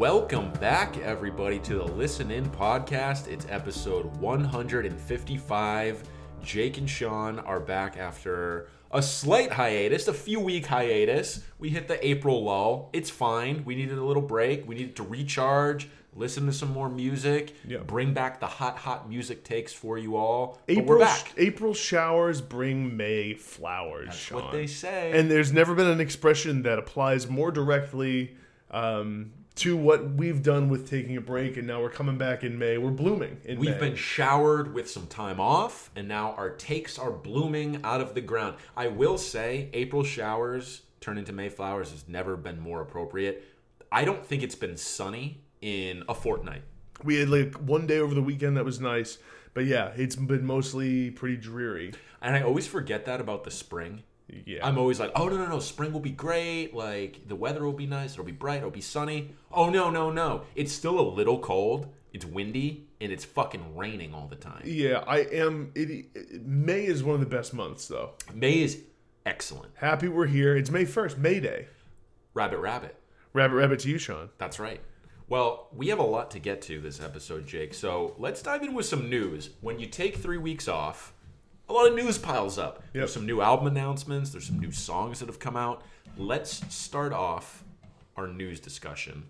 Welcome back, everybody, to the Listen In podcast. It's episode 155. Jake and Sean are back after a slight hiatus, a few week hiatus. We hit the April lull. It's fine. We needed a little break. We needed to recharge, listen to some more music, Yeah. bring back the hot, hot music takes for you all. but April, we're back. April showers bring May flowers. That's Sean. what they say. And there's never been an expression that applies more directly um, to what we've done with taking a break, and now we're coming back in May. We're blooming in We've May. been showered with some time off, and now our takes are blooming out of the ground. I will say, April showers turn into May flowers has never been more appropriate. I don't think it's been sunny in a fortnight. we had like one day over the weekend that was nice, but yeah, it's been mostly pretty dreary. And I always forget that about the spring. Yeah, I'm always like, oh, no, no, no, spring will be great. Like, the weather will be nice. It'll be bright. It'll be sunny. Oh, no, no, no. It's still a little cold. It's windy, and it's fucking raining all the time. yeah, I am. It, it- May is one of the best months, though. May is excellent. Happy we're here. It's May first, May Day. Rabbit, rabbit. Rabbit, rabbit to you, Sean. That's right. Well, we have a lot to get to this episode, Jake. So let's dive in with some news. When you take three weeks off, a lot of news piles up. There's some new album announcements, there's some new songs that have come out. Let's start off our news discussion.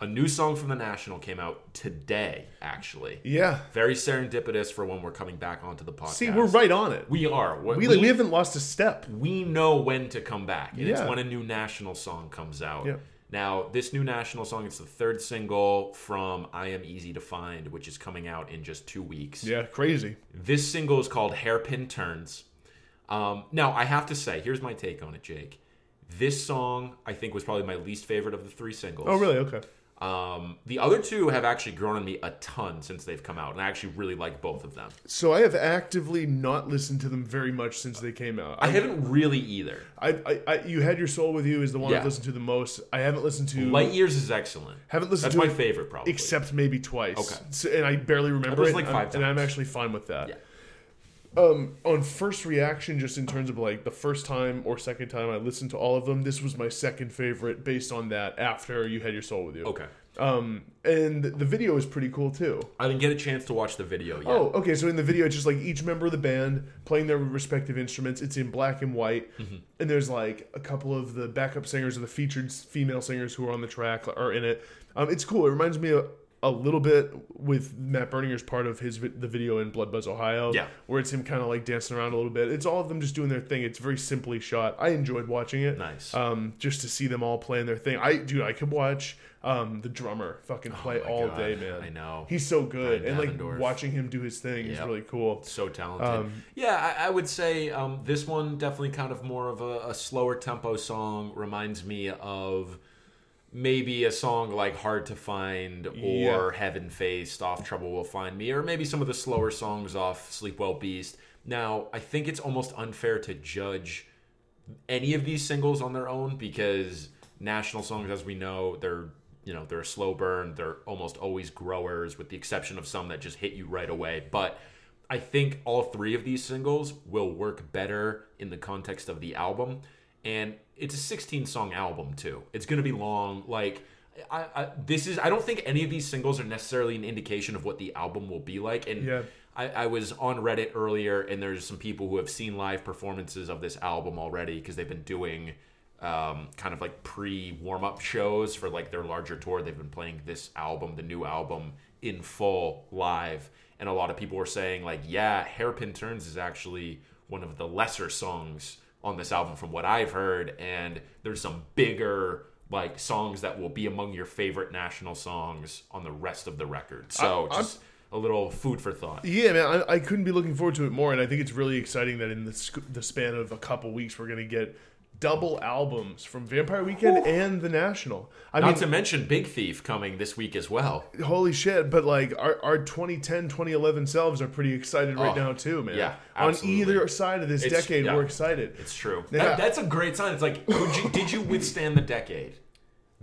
A new song from The National came out today, actually. Yeah. Very serendipitous for when we're coming back onto the podcast. See, we're right on it. We are. We, We, we haven't lost a step. we know when to come back, and it's Yeah. when a new national song comes out. Yeah. Now, this new national song, it's the third single from I Am Easy to Find, which is coming out in just two weeks. Yeah, crazy. This single is called Hairpin Turns. Um, now, I have to say, here's my take on it, Jake. This song, I think, was probably my least favorite of the three singles. Oh, really? Okay. Um, the other two have actually grown on me a ton since they've come out, and I actually really like both of them. So I have actively not listened to them very much since they came out. I haven't really either. I, I, I you had your soul with you is the one Yeah. I've listened to the most. I haven't listened to Light Years is excellent. haven't listened That's to my it favorite, probably. except maybe twice. Okay. So- and I barely remember it. like I'm- five and I'm actually fine with that. Yeah. Um, on first reaction, just in terms of like the first time or second time I listened to all of them, this was my second favorite based on that. After you had your soul with you. Okay. Um, and the video is pretty cool too. I didn't get a chance to watch the video yet. Oh, okay. So in the video, it's just like each member of the band playing their respective instruments. It's in black and white, Mm-hmm. and there's like a couple of the backup singers or the featured female singers who are on the track are in it. Um, it's cool. It reminds me a, a little bit with Matt Berninger's part of his vi- the video in Blood Buzz Ohio, Yeah. where it's him kind of like dancing around a little bit. It's all of them just doing their thing. It's very simply shot. I enjoyed watching it. Nice. Um, just to see them all playing their thing. I dude, I could watch um the drummer fucking play Oh all God. day, man. I know. He's so good, and like watching him do his thing is really cool. so talented. Um, yeah, I, I would say um, this one definitely kind of more of a, a slower tempo song. Reminds me of maybe a song like Hard to Find or Yeah. Heavenfaced off Trouble Will Find Me, or maybe some of the slower songs off Sleep Well Beast. Now, I think it's almost unfair to judge any of these singles on their own because national songs, as we know, they're you know they're a slow burn. They're almost always growers, with the exception of some that just hit you right away. But I think all three of these singles will work better in the context of the album, and it's a 16 song album too. It's going to be long. Like I, I, this is I don't think any of these singles are necessarily an indication of what the album will be like. And Yeah. I, I was on Reddit earlier, and there's some people who have seen live performances of this album already because they've been doing um, kind of like pre warm up shows for like their larger tour. They've been playing this album, the new album, in full live, and a lot of people were saying like, yeah, Hairpin Turns is actually one of the lesser songs on this album from what I've heard, and there's some bigger like songs that will be among your favorite national songs on the rest of the record. So I- I'm- just a little food for thought. Yeah, man, I, I couldn't be looking forward to it more, and I think it's really exciting that in the the span of a couple weeks, we're gonna get double albums from Vampire Weekend and the National. I Not mean, to mention Big Thief coming this week as well. holy shit! But like our, our 2010, 2011 selves are pretty excited right Oh, now too, man. yeah, on either side of this It's- decade, yeah. we're excited. It's true. Yeah. That, that's a great sign. It's like, would you, did you withstand the decade?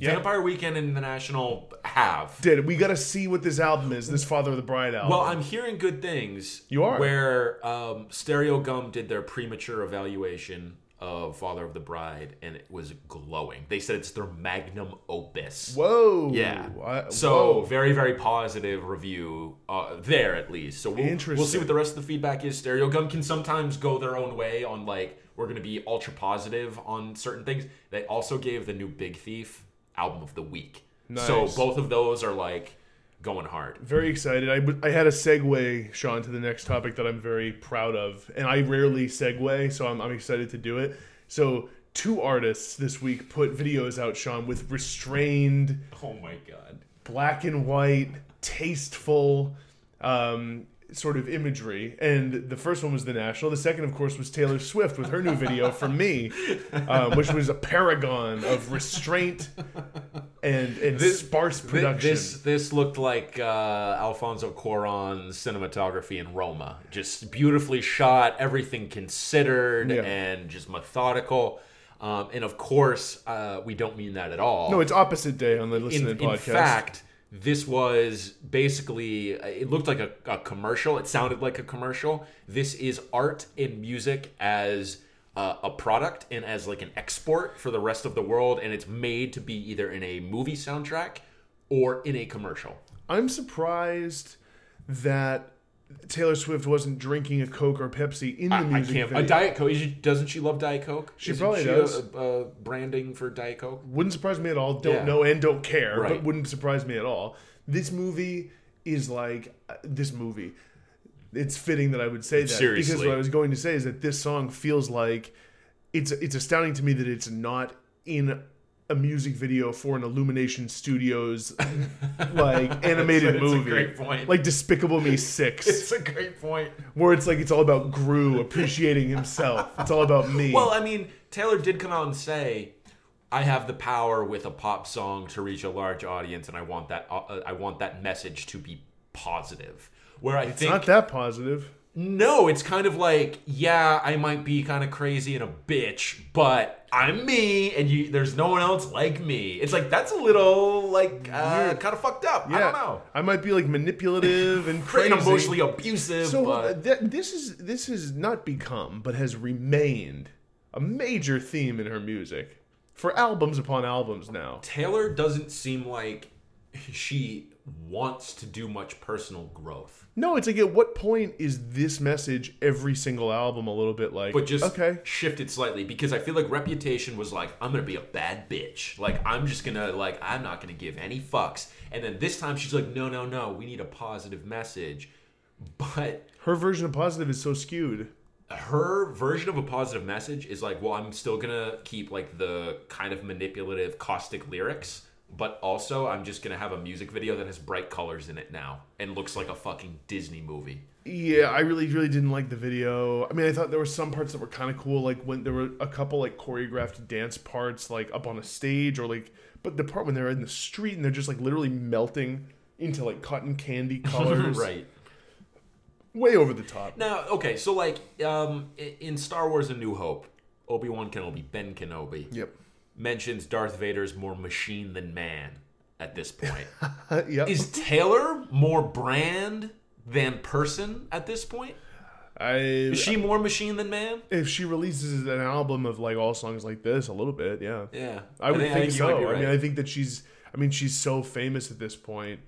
Yeah. Vampire Weekend and the National have. Did we got to see what this album is? This Father of the Bride album. Well, I'm hearing good things. You are. Where um, Stereogum did their premature evaluation of Father of the Bride, and it was glowing. They said it's their magnum opus. Whoa. Yeah. I- so whoa. very very positive review uh, there at least. So we'll, we'll see what the rest of the feedback is. Stereogum can sometimes go their own way on like we're gonna be ultra positive on certain things. They also gave the new Big Thief album of the week. So both of those are like going hard. Very excited. I, w- I had a segue, Sean, to the next topic that I'm very proud of. And I rarely segue, so I'm, I'm excited to do it. So, two artists this week put videos out, Sean, with restrained, Oh my god. black and white, tasteful um, sort of imagery. And the first one was The National. The second, of course, was Taylor Swift with her new video for me, um, which was a paragon of restraint and, and sparse Thi- production. This this looked like uh, Alfonso Cuarón's cinematography in Roma. Just beautifully shot, everything considered, Yeah. and just methodical. Um, and of course, uh, we don't mean that at all. no, it's opposite day on the in, listening in podcast. fact, this was basically it looked like a, a commercial. It sounded like a commercial. This is art and music as uh, a product and as like an export for the rest of the world, and it's made to be either in a movie soundtrack or in a commercial. I'm surprised that Taylor Swift wasn't drinking a Coke or Pepsi in the I, I music can't. video. A Diet Coke. she- Doesn't she love Diet Coke? She Isn't probably a- does. A, branding for Diet Coke. wouldn't surprise me at all. Don't Yeah. know and don't care, but wouldn't surprise me at all. This movie is like uh, this movie. It's fitting that I would say that because what I was going to say is that this song feels like it's it's astounding to me that it's not in a music video for an Illumination Studios like animated It's a movie, great point. like Despicable Me Six. It's a great point. where it's like it's all about Gru appreciating himself. It's all about me. Well, I mean, Taylor did come out and say, "I have the power with a pop song to reach a large audience, and I want that. Uh, I want that message to be positive." Where I it's think not that positive. No, it's kind of like, yeah, I might be kind of crazy and a bitch, but I'm me, and you, there's no one else like me. It's like that's a little like uh, kind of fucked up. Yeah, I don't know. I might be like manipulative and crazy. Pretty emotionally abusive, So but uh, th- this is this has not become, but has remained a major theme in her music for albums upon albums now. Taylor doesn't seem like she wants to do much personal growth. No, it's like at what point is this message every single album a little bit like but just okay, shifted slightly because I feel like Reputation was like I'm gonna be a bad bitch, like I'm just gonna like I'm not gonna give any fucks, and then this time she's like, no, no, no, we need a positive message, but her version of positive is so skewed. her version of a positive message is like, well, I'm still gonna keep like the kind of manipulative, caustic lyrics. But also, I'm just gonna have a music video that has bright colors in it now and looks like a fucking Disney movie. Yeah, I really, really didn't like the video. I mean, I thought there were some parts that were kind of cool, like when there were a couple like choreographed dance parts, like up on a stage, or like, but the part when they're in the street and they're just like literally melting into like cotton candy colors, right. Way over the top. Now, okay, so like um, in Star Wars: A New Hope, Obi Wan Kenobi, Ben Kenobi, Yep. Mentions Darth Vader's more machine than man at this point. yep. Is Taylor more brand than person at this point? I Is she more machine than man? if she releases an album of like all songs like this, a little bit, yeah. Yeah, I would think, you so. might be I mean. I think that she's. I mean, she's so famous at this point.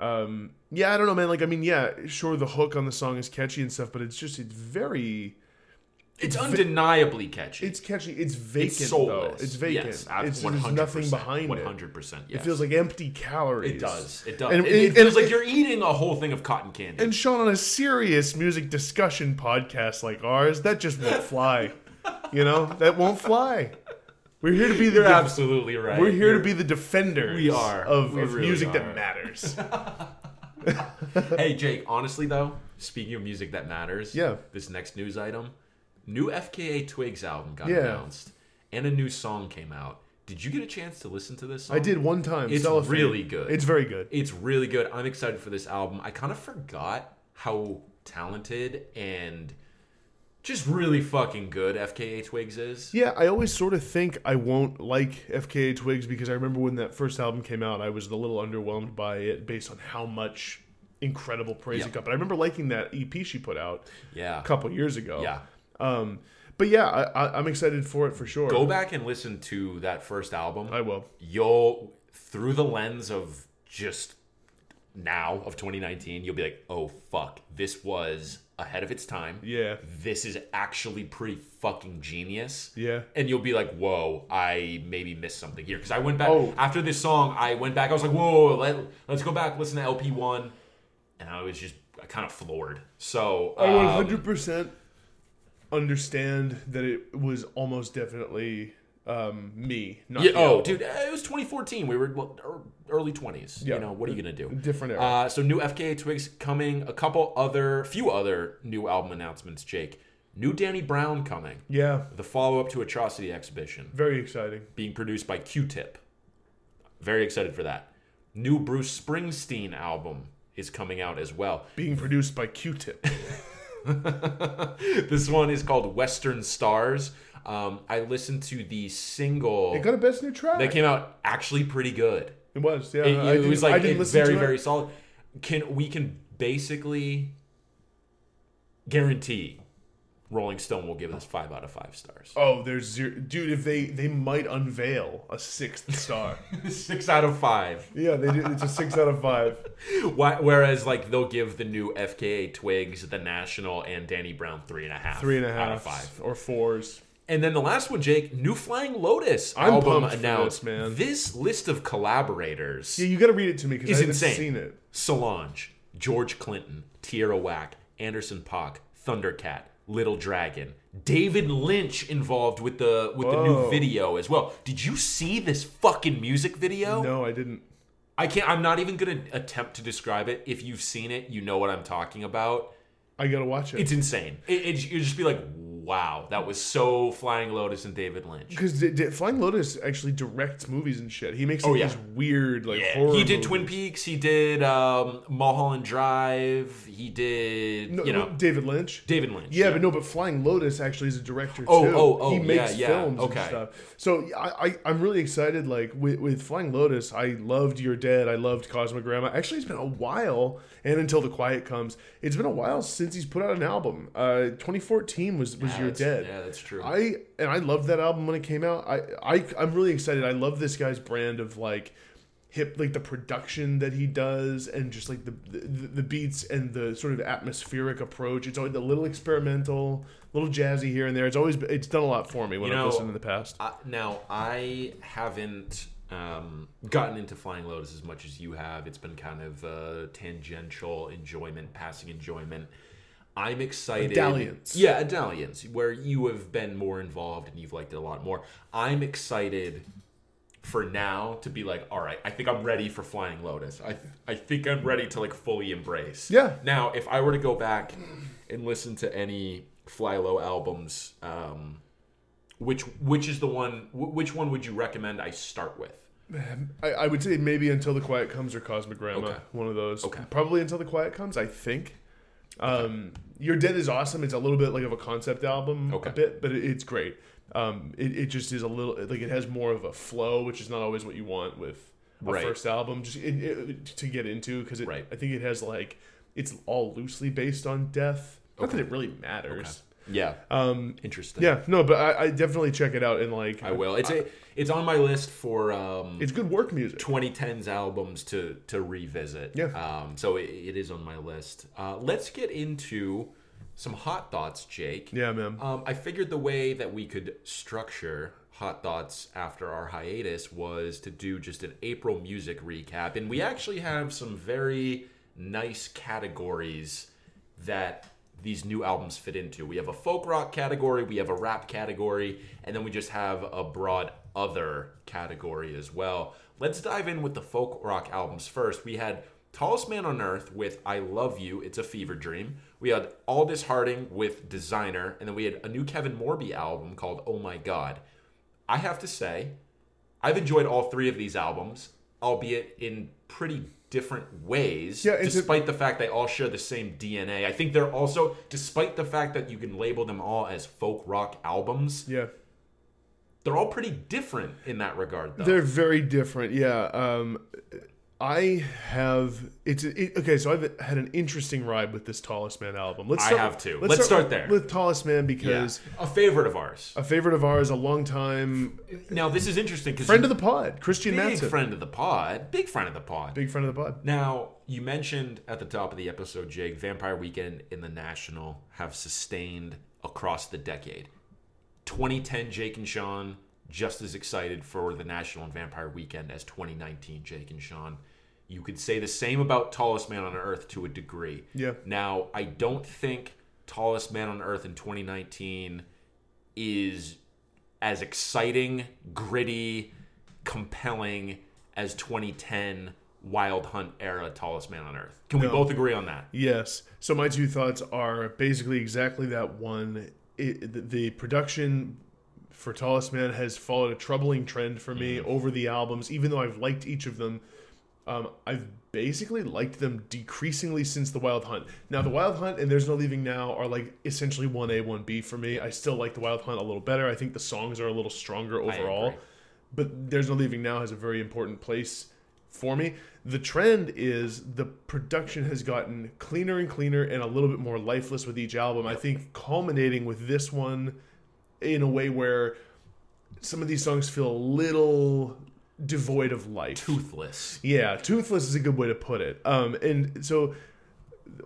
Um, yeah, I don't know, man. Like, I mean, yeah, sure, the hook on the song is catchy and stuff, but it's just it's very. It's undeniably catchy. It's catchy. It's vacant It's though. It's vacant. Yes, it's one there's nothing behind One it. hundred percent. It feels like empty calories. it does. It does. And- it, it and- feels like you're eating a whole thing of cotton candy. And Sean, on a serious music discussion podcast like ours, that just won't fly. you know, that won't fly. We're here to be the you're def- absolutely right. we're here You're- to be the defenders. We are. of, We of really music are. that matters. hey Jake, honestly though, speaking of music that matters, Yeah. This next news item, new FKA Twigs album got Yeah. announced, and a new song came out. Did you get a chance to listen to this song? I did one time. It's Cellophane. really good. It's very good. It's really good. I'm excited for this album. I kind of forgot how talented and just really fucking good FKA Twigs is. Yeah, I always sort of think I won't like FKA Twigs because I remember when that first album came out, I was a little underwhelmed by it based on how much incredible praise Yeah. it got. But I remember liking that EP she put out Yeah. a couple years ago. Yeah. Um, But yeah, I, I'm excited for it for sure. Go back and listen to that first album. I will. You'll through the lens of just now of 2019, you'll be like, "Oh fuck, this was ahead of its time." Yeah. This is actually pretty fucking genius. Yeah. And you'll be like, "Whoa, I maybe missed something here." Because I went back Oh. after this song. I went back. I was like, "Whoa, let, let's go back, listen to LP one," and I was just kind of floored. So I um, 100% understand that it was almost definitely um, me. Not Yeah, oh, dude, uh, it was 2014. We were well, early 20s. Yeah. You know, what are you gonna do? Different era. Uh, so new FKA Twigs coming. A couple other, few other new album announcements. Jake, new Danny Brown coming. Yeah. The follow up to Atrocity Exhibition, Very exciting. being produced by Q-Tip. Very excited for that. New Bruce Springsteen album is coming out as well. Being produced by Q-Tip. this one is called Western Stars. Um, I listened to the single It got a best new track. that came out actually pretty good. it was. Yeah. It, it was like didn't very it. very solid. Can we can basically guarantee Rolling Stone will give this five out of five stars. Oh, there's zero, dude. If they they might unveil a sixth star. Six out of five. yeah, they did. It's a six out of five. Why- Whereas like they'll give the new FKA Twigs, the National, and Danny Brown three and a half. Three and a out of five. or fours. And then the last one, Jake, new Flying Lotus I'm album announced. this, man. This list of collaborators. Yeah, you got to read it to me because I haven't insane. seen it. Solange, George Clinton, Tierra Whack, Anderson Paak, Thundercat, Little Dragon, David Lynch involved with the with the new video as well. Did you see this fucking music video? No, I didn't. I can't. I'm not even gonna attempt to describe it. If you've seen it, you know what I'm talking about. I gotta watch it. It's insane. It, it you just be like, wow, that was so Flying Lotus and David Lynch. Because Flying Lotus actually directs movies and shit. He makes Oh, like, yeah. these weird like Yeah, horror. he did movies. Twin Peaks. He did um, Mulholland Drive. He did, No, you know, David Lynch. David Lynch. Yeah, but no, but Flying Lotus actually is a director too. Oh, oh, oh, he makes yeah, yeah, films okay. and stuff. So I, I, I'm really excited. Like with, with Flying Lotus, I loved You're Dead. I loved Cosmogramma. Actually, it's been a while, and until the quiet comes, it's been a while since he's put out an album. Uh, 2014 was was Yeah, You're Dead. Yeah, that's true. I and I loved that album when it came out. I, I I'm really excited. I love this guy's brand of like hip like the production that he does and just like the the, the beats and the sort of atmospheric approach. It's always a little experimental, a little jazzy here and there. It's always it's done a lot for me when You I've listened in the past. Uh, now, I haven't um, gotten into Flying Lotus as much as you have. It's been kind of uh, tangential enjoyment, passing enjoyment. I'm excited. Dalliance. Yeah, a dalliance, where you have been more involved and you've liked it a lot more. I'm excited for now to be like, all right, I think I'm ready for Flying Lotus. I I think I'm ready to like fully embrace. Yeah. Now, if I were to go back and listen to any FlyLo albums, um, which which is the one? Which one would you recommend I start with? I, I would say maybe until the quiet comes or Cosmogramma, Okay. one of those. Okay. Probably until the quiet comes. I think. Um, You're Dead is awesome. It's a little bit like of a concept album, Okay. a bit, but it, it's great. Um, it, it just is a little like it has more of a flow, which is not always what you want with a Right. first album. Just it, it, to get into because Right. I think it has like it's all loosely based on death. Not Okay. that it really matters. Yeah, Um, interesting. yeah, no, but I, I definitely check it out and like I will. It's a it's on my list for um, it's good work music. 2010s albums to to revisit. Yeah. Um, so it, it is on my list. Uh, let's get into some hot thoughts, Jake. Yeah, man. Um, I figured the way that we could structure Hot Thoughts after our hiatus was to do just an April music recap. And we actually have some very nice categories that these new albums fit into. We have a folk rock category, we have a rap category, and then we just have a broad other category as well. Let's dive in with the folk rock albums first. We had Tallest Man on Earth with I Love You, It's a Fever Dream. We had Aldous Harding with Designer, and then we had a new Kevin Morby album called Oh My God. I have to say, I've enjoyed all three of these albums, albeit in pretty different ways, Yeah, a- despite the fact they all share the same DNA. I think they're also, despite the fact that you can label them all as folk rock albums, yeah. they're all pretty different in that regard, though. They're very different, yeah. Um, I have it's it, okay. So I've had an interesting ride with this Tallest Man album. Let's I start, have too. Let's start there. with Tallest Man because a favorite of ours. a favorite of ours, a long time Now this is interesting because friend of the pod, Kristian big Matsson, friend of the pod, big friend of the pod. big friend of the pod. Now, you mentioned at the top of the episode, Jake, Vampire Weekend in the National have sustained across the decade. 2010, Jake and Sean, just as excited for the National and Vampire Weekend as 2019, Jake and Sean. You could say the same about Tallest Man on Earth to a degree. Yeah. Now, I don't think Tallest Man on Earth in 2019 is as exciting, gritty, compelling as 2010 Wild Hunt era Tallest Man on Earth. Can we both agree on that? Yes. So my two thoughts are basically exactly that one. It, the production for Tallest Man has followed a troubling trend for me over the albums. Even though I've liked each of them, um, I've basically liked them decreasingly since the Wild Hunt. Now the Wild Hunt and There's No Leaving Now are like essentially one A one B for me. I still like the Wild Hunt a little better. I think the songs are a little stronger overall. But There's No Leaving Now has a very important place for me. The trend is the production has gotten cleaner and cleaner and a little bit more lifeless with each album. I think culminating with this one in a way where some of these songs feel a little devoid of life. Toothless. Yeah, toothless is a good way to put it. Um, and so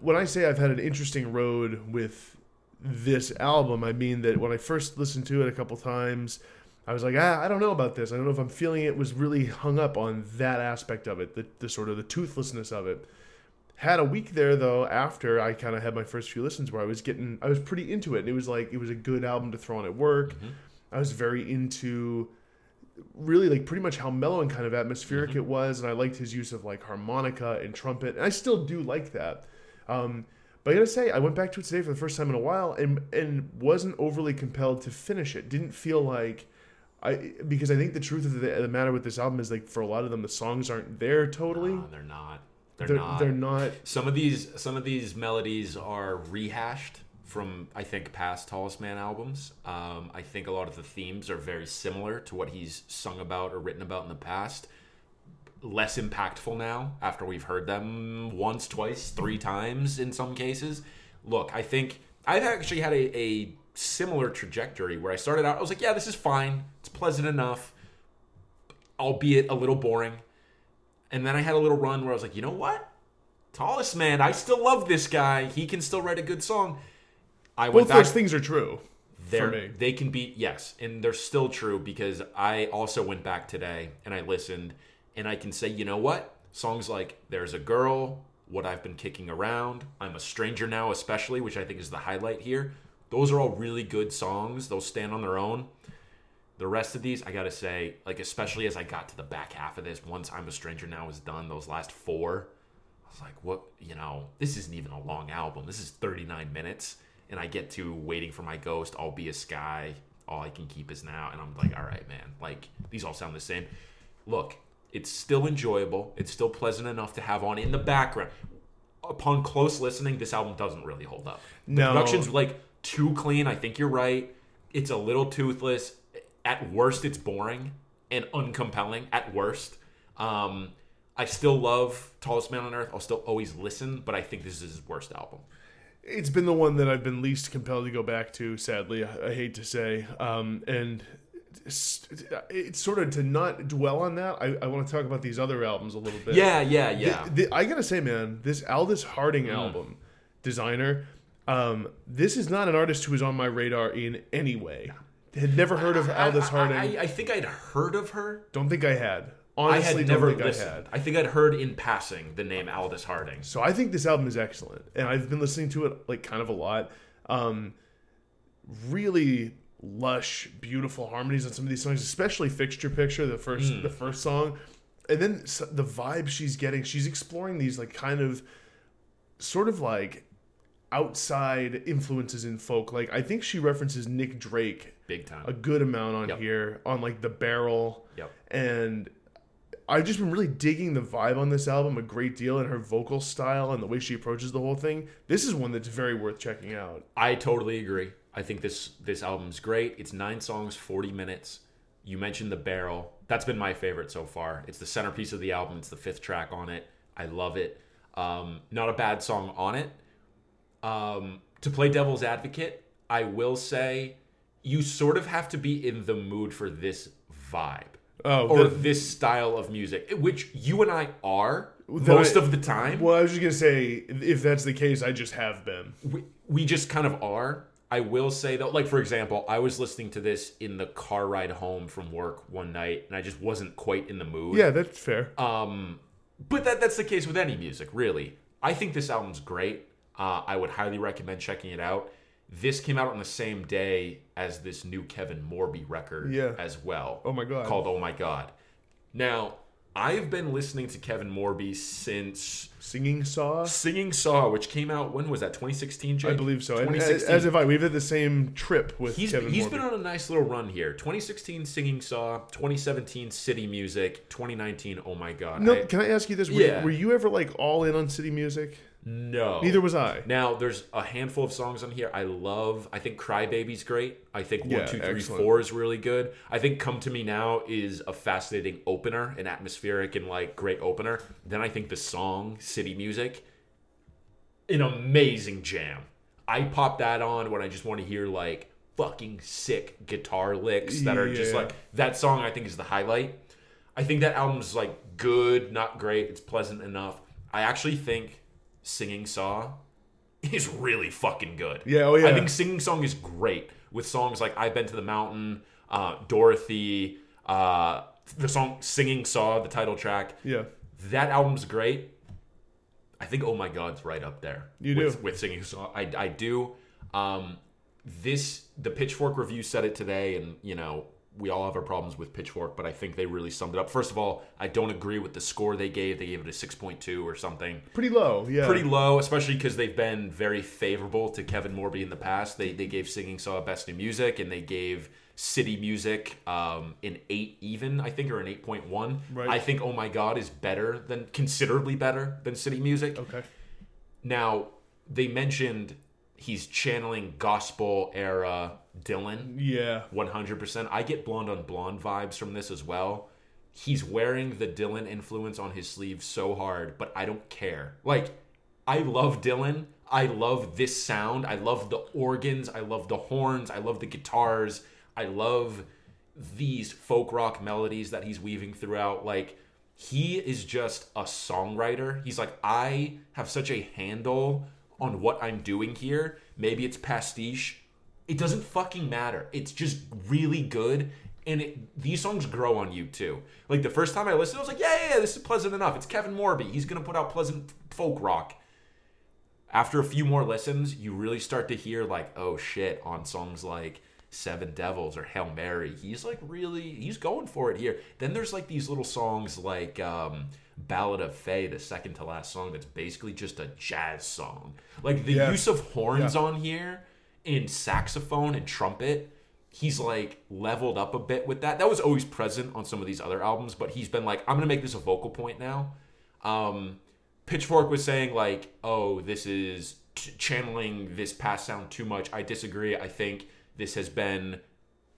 when I say I've had an interesting road with this album, I mean that when I first listened to it a couple times, I was like, ah, I don't know about this. I don't know if I'm feeling it was really hung up on that aspect of it, the, the sort of the toothlessness of it. Had a week there though after I kind of had my first few listens where I was getting, I was pretty into it. And it was like it was a good album to throw on at work. I was very into really like pretty much how mellow and kind of atmospheric it was, and I liked his use of like harmonica and trumpet, and I still do like that. Um, but I gotta say, I went back to it today for the first time in a while, and and wasn't overly compelled to finish it. Didn't feel like I because I think the truth of the, the matter with this album is like for a lot of them the songs aren't there totally. No, they're not. They're, they're not. they're not. Some of these some of these melodies are rehashed from I think past Tallest Man albums. Um, I think a lot of the themes are very similar to what he's sung about or written about in the past. Less impactful now after we've heard them once, twice, three times in some cases. Look, I think I've actually had a, a similar trajectory where I started out. I was like, yeah, this is fine. It's pleasant enough, albeit a little boring. And then I had a little run where I was like, you know what? Tallest man, I still love this guy. He can still write a good song. I went Both back. those things are true. They're, me. They can be yes, and they're still true because I also went back today and I listened, and I can say, you know what? Songs like "There's a Girl," "What I've Been Kicking Around," "I'm a Stranger Now," especially, which I think is the highlight here. Those are all really good songs. Those stand on their own. The rest of these, I gotta say, like especially as I got to the back half of this, once "I'm a Stranger Now" is done, those last four, I was like, what? You know, this isn't even a long album. This is 39 minutes. And I get to Waiting for My Ghost, I'll Be a Sky, All I Can Keep Is Now. And I'm like, all right, man. Like, these all sound the same. Look, it's still enjoyable. It's still pleasant enough to have on in the background. Upon close listening, this album doesn't really hold up. The No. production's like too clean. I think you're right. It's a little toothless. At worst, it's boring and uncompelling. At worst, um, I still love Tallest Man on Earth. I'll still always listen, but I think this is his worst album. it's been the one that I've been least compelled to go back to. Sadly, I, I hate to say, um, and it's, it's sort of to not dwell on that. I, I want to talk about these other albums a little bit. Yeah, yeah, yeah. The- the- I gotta say, man, this Aldous Harding album, designer, um, this is not an artist who is on my radar in any way. Had never heard of Aldous Harding. I, I think I'd heard of her. don't think I had. I Honestly, had don't never think listened. I had. I think I'd heard in passing the name Aldous Harding. So I think this album is excellent, and I've been listening to it like kind of a lot. Um, really lush, beautiful harmonies on some of these songs, especially "Fixture Picture," the first Hmm. the first song, and then the vibe she's getting. She's exploring these like kind of, sort of like outside influences in folk. Like I think she references Nick Drake Big time. a good amount on Yep. here on like the barrel Yep. and I've just been really digging the vibe on this album a great deal and her vocal style and the way she approaches the whole thing. This is one that's very worth checking out. I totally agree. I think this this album's great. It's nine songs, forty minutes. You mentioned the barrel. That's been my favorite so far. It's the centerpiece of the album. It's the fifth track on it. I love it. Um, not a bad song on it. Um, to play devil's advocate, I will say you sort of have to be in the mood for this vibe Oh, or the- this style of music, which you and I are most I- of the time. well, I was just gonna say, if that's the case, I just have been. we, we just kind of are. I will say though, like for example, I was listening to this in the car ride home from work one night, and I just wasn't quite in the mood. Yeah, that's fair. Um, but that that's the case with any music, really. I think this album's great. Uh, I would highly recommend checking it out. This came out on the same day as this new Kevin Morby record Yeah. as well. Oh my God. Called Oh My God. Now, I've been listening to Kevin Morby since Singing Saw. Singing Saw, which came out when was that? 2016, Jake? I believe so. And as, 2016. as if I, we've had the same trip with He's, Kevin he's Morby. been on a nice little run here. 2016 Singing Saw, 2017 City Music, 2019 Oh My God. no, I- can I ask you this? Were, Yeah. were you ever like all in on city music? No. Neither was I. Now, there's a handful of songs on here I love. I think Crybaby's great. I think Yeah, One, Two, Three, excellent. Four is really good. I think Come to Me Now is a fascinating opener, an atmospheric and like great opener. Then I think the song City Music, an amazing jam. I pop that on when I just want to hear like fucking sick guitar licks that are just like that song I think is the highlight. I think that album's like good, not great. It's pleasant enough. I actually think Singing Saw is really fucking good. Yeah, oh, yeah. I think Singing Song is great with songs like I've Been to the Mountain, uh, Dorothy, uh, the song Singing Saw, the title track. Yeah. That album's great. I think Oh My God's right up there. You with, do. with Singing Saw. I, I do. Um, this the Pitchfork review said it today, and you know we all have our problems with Pitchfork, but I think they really summed it up. First of all, I don't agree with the score they gave. They gave it a six point two or something Pretty low. Yeah. pretty low, especially because they've been very favorable to Kevin Morby in the past. They they gave Singing Saw Best New Music, and they gave City Music um, an eight even, I think, or an eight point one. Right. I think Oh My God is better than considerably better than City Music. Okay. Now they mentioned he's channeling gospel era Dylan. Yeah. 100%. I get blonde on blonde vibes from this as well. He's wearing the Dylan influence on his sleeve so hard, but I don't care. Like, I love Dylan. I love this sound. I love the organs. I love the horns. I love the guitars. I love these folk rock melodies that he's weaving throughout. Like, he is just a songwriter. He's like, I have such a handle on what I'm doing here. Maybe it's pastiche. It doesn't fucking matter. It's just really good. And it, these songs grow on you too. Like the first time I listened, I was like, yeah, yeah, yeah, this is pleasant enough. It's Kevin Morby. He's going to put out pleasant folk rock. After a few more listens, you really start to hear, like, oh shit, on songs like Seven Devils or Hail Mary. He's like really, he's going for it here. Then there's like these little songs like um, Ballad of Faye, the second to last song, that's basically just a jazz song. Like the Yeah. use of horns Yeah. on here in saxophone and trumpet he's like leveled up a bit with that that was always present on some of these other albums but he's been like i'm gonna make this a vocal point now um pitchfork was saying like oh this is ch- channeling this past sound too much i disagree i think this has been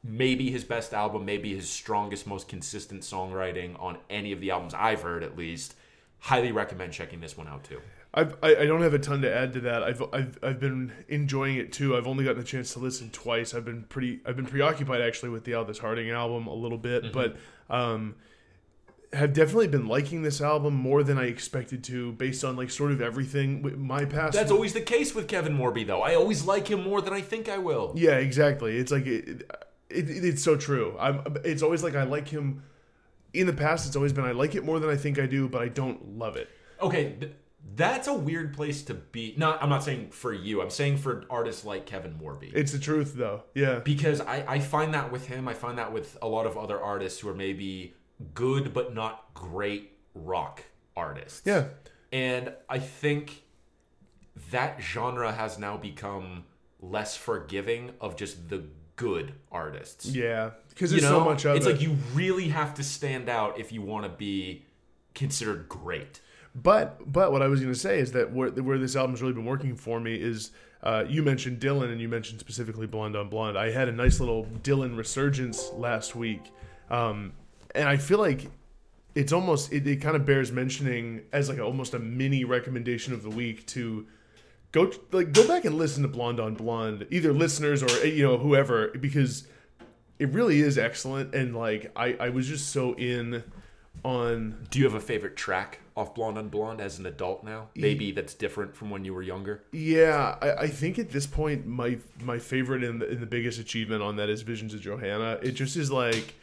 maybe his best album maybe his strongest most consistent songwriting on any of the albums i've heard at least highly recommend checking this one out too I've, I I don't have a ton to add to that. I've, I've I've been enjoying it too. I've only gotten a chance to listen twice. I've been pretty I've been preoccupied actually with the Aldous Harding album a little bit, Mm-hmm. but um, have definitely been liking this album more than I expected to, based on like sort of everything. My past that's always the case with kevin morby though i always like him more than i think i will Yeah, exactly. It's like it, it, it- it's so true. I'm. It's always like I like him. In the past, it's always been I like it more than I think I do, but I don't love it. Okay, th- that's a weird place to be. Not, I'm not saying for you. I'm saying for artists like Kevin Morby. It's the truth, though. Yeah, because I, I find that with him, I find that with a lot of other artists who are maybe good but not great rock artists. yeah, And I think that genre has now become less forgiving of just the good artists. yeah. Because You there's know, so much of it's it. like you really have to stand out if you want to be considered great. But but what I was going to say is that where, where this album's really been working for me is uh, you mentioned Dylan and you mentioned specifically Blonde on Blonde. I had a nice little Dylan resurgence last week Um, and I feel like it's almost it, it kind of bears mentioning as like a, almost a mini recommendation of the week to go like go back and listen to Blonde on Blonde, either listeners or eh, you know whoever, because it really is excellent. And like I I was just so in on Do you have a favorite track off Blonde on Blonde as an adult now? Maybe that's different from when you were younger. Yeah, I, I think at this point my my favorite and the, and the biggest achievement on that is Visions of Johanna. It just is like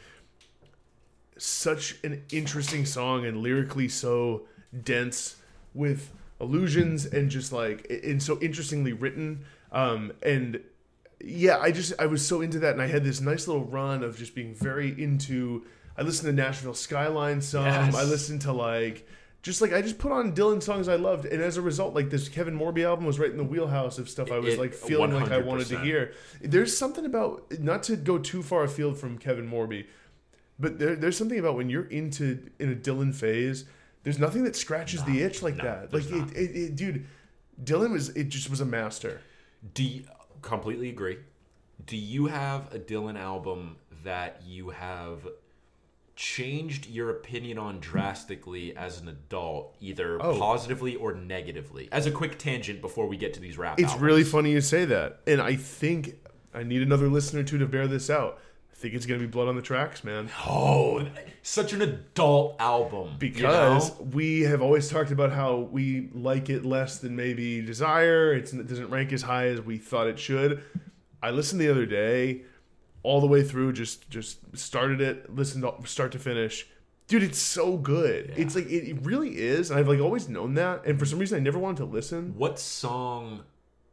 such an interesting song and lyrically so dense with illusions and just like and so interestingly written. Um, and yeah, I just I was so into that, and I had this nice little run of just being very into. I listened to Nashville Skyline some. Yes. I listened to like just like I just put on Dylan songs I loved, and as a result, like this Kevin Morby album was right in the wheelhouse of stuff I was It- like feeling like I wanted to hear. There's something about not to go too far afield from Kevin Morby, but there, there's something about when you're into in a Dylan phase. There's nothing that scratches the itch like no, that. Like it, it, it, dude, Dylan was it just was a master. Do you, completely agree. Do you have a Dylan album that you have changed your opinion on drastically as an adult, either Oh. positively or negatively? As a quick tangent before we get to these rap It's albums. really funny you say that, and I think I need another listener too to bear this out. Think it's gonna be Blood on the Tracks, man. oh, such an adult album you because know? we have always talked about how we like it less than maybe desire. It's, it doesn't rank as high as we thought it should. I listened the other day all the way through just just started it listened to start to finish. Dude it's so good. It's like it, it really is and i've like always known that and for some reason i never wanted to listen. What song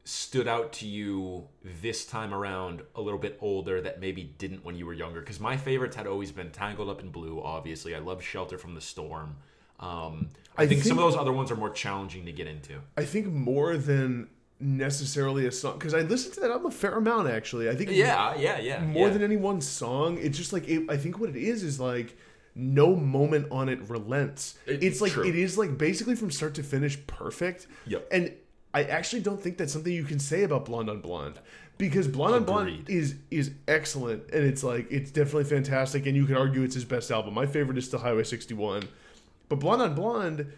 stood out to you this time around a little bit older that maybe didn't when you were younger? Because my favorites had always been Tangled Up in Blue, obviously. I love Shelter from the Storm. Um, I, I think, some of those other ones are more challenging to get into. i think more than necessarily a song because i listened to that album a fair amount actually i think Yeah, yeah, yeah. more yeah. than any one song. It's just like it, I think what it is is like no moment on it relents. It- it's like true. it is like basically from start to finish perfect. Yep. And I actually don't think that's something you can say about Blonde on Blonde because Blonde on Blonde is is excellent and it's like it's definitely fantastic and you could argue it's his best album. My favorite is still Highway 61. But Blonde on Blonde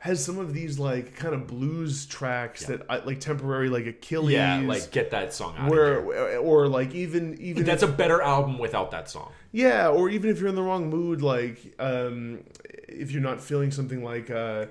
has some of these like kind of blues tracks that I like temporary like Achilles yeah, like get that song out. where of here. or like even even That's a better album without that song. yeah, or even if you're in the wrong mood, like um, if you're not feeling something like uh,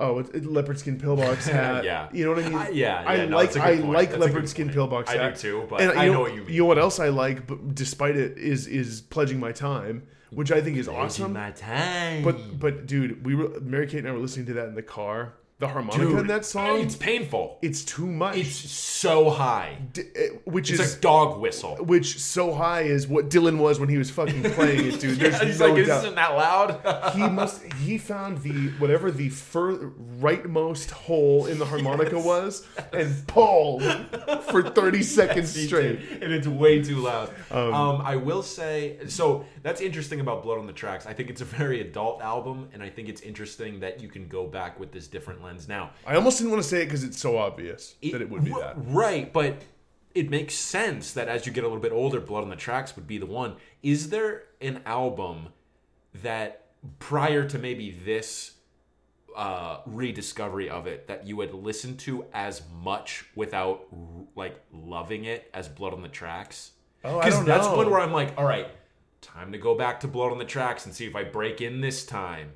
oh, it's, it, leopard skin pillbox hat. Yeah. you know what I mean. I- yeah, I yeah, no, like that's I point. like That's leopard skin point. pillbox I do hat. too, but And I you know what you mean. You know what else I like, but despite it, is is pledging my time, which I think is awesome. My time. But but dude, we were Mary Kate and I were listening to that in the car. The harmonica Dude, in that song, it's painful. it's too much. It's so high. D- which It's is like dog whistle. which so high is what Dylan was when he was fucking playing it, dude. There's Yeah, he's no like, doubt. isn't that loud? he must he found the whatever the fur, rightmost hole in the harmonica was and pulled for 30 seconds He straight did, and it's way too loud. Um, I will say, so that's interesting about Blood on the Tracks. I think it's a very adult album, and I think it's interesting that you can go back with this different lens. Now, i almost didn't want to say it because it's so obvious that it would be that right? But it makes sense that as you get a little bit older, Blood on the Tracks would be the one. Is there an album that prior to maybe this uh, rediscovery of it that you had listened to as much without like loving it as Blood on the Tracks? Oh, I Because don't that's know. one where I'm like, all right, time to go back to Blood on the Tracks and see if I break in this time.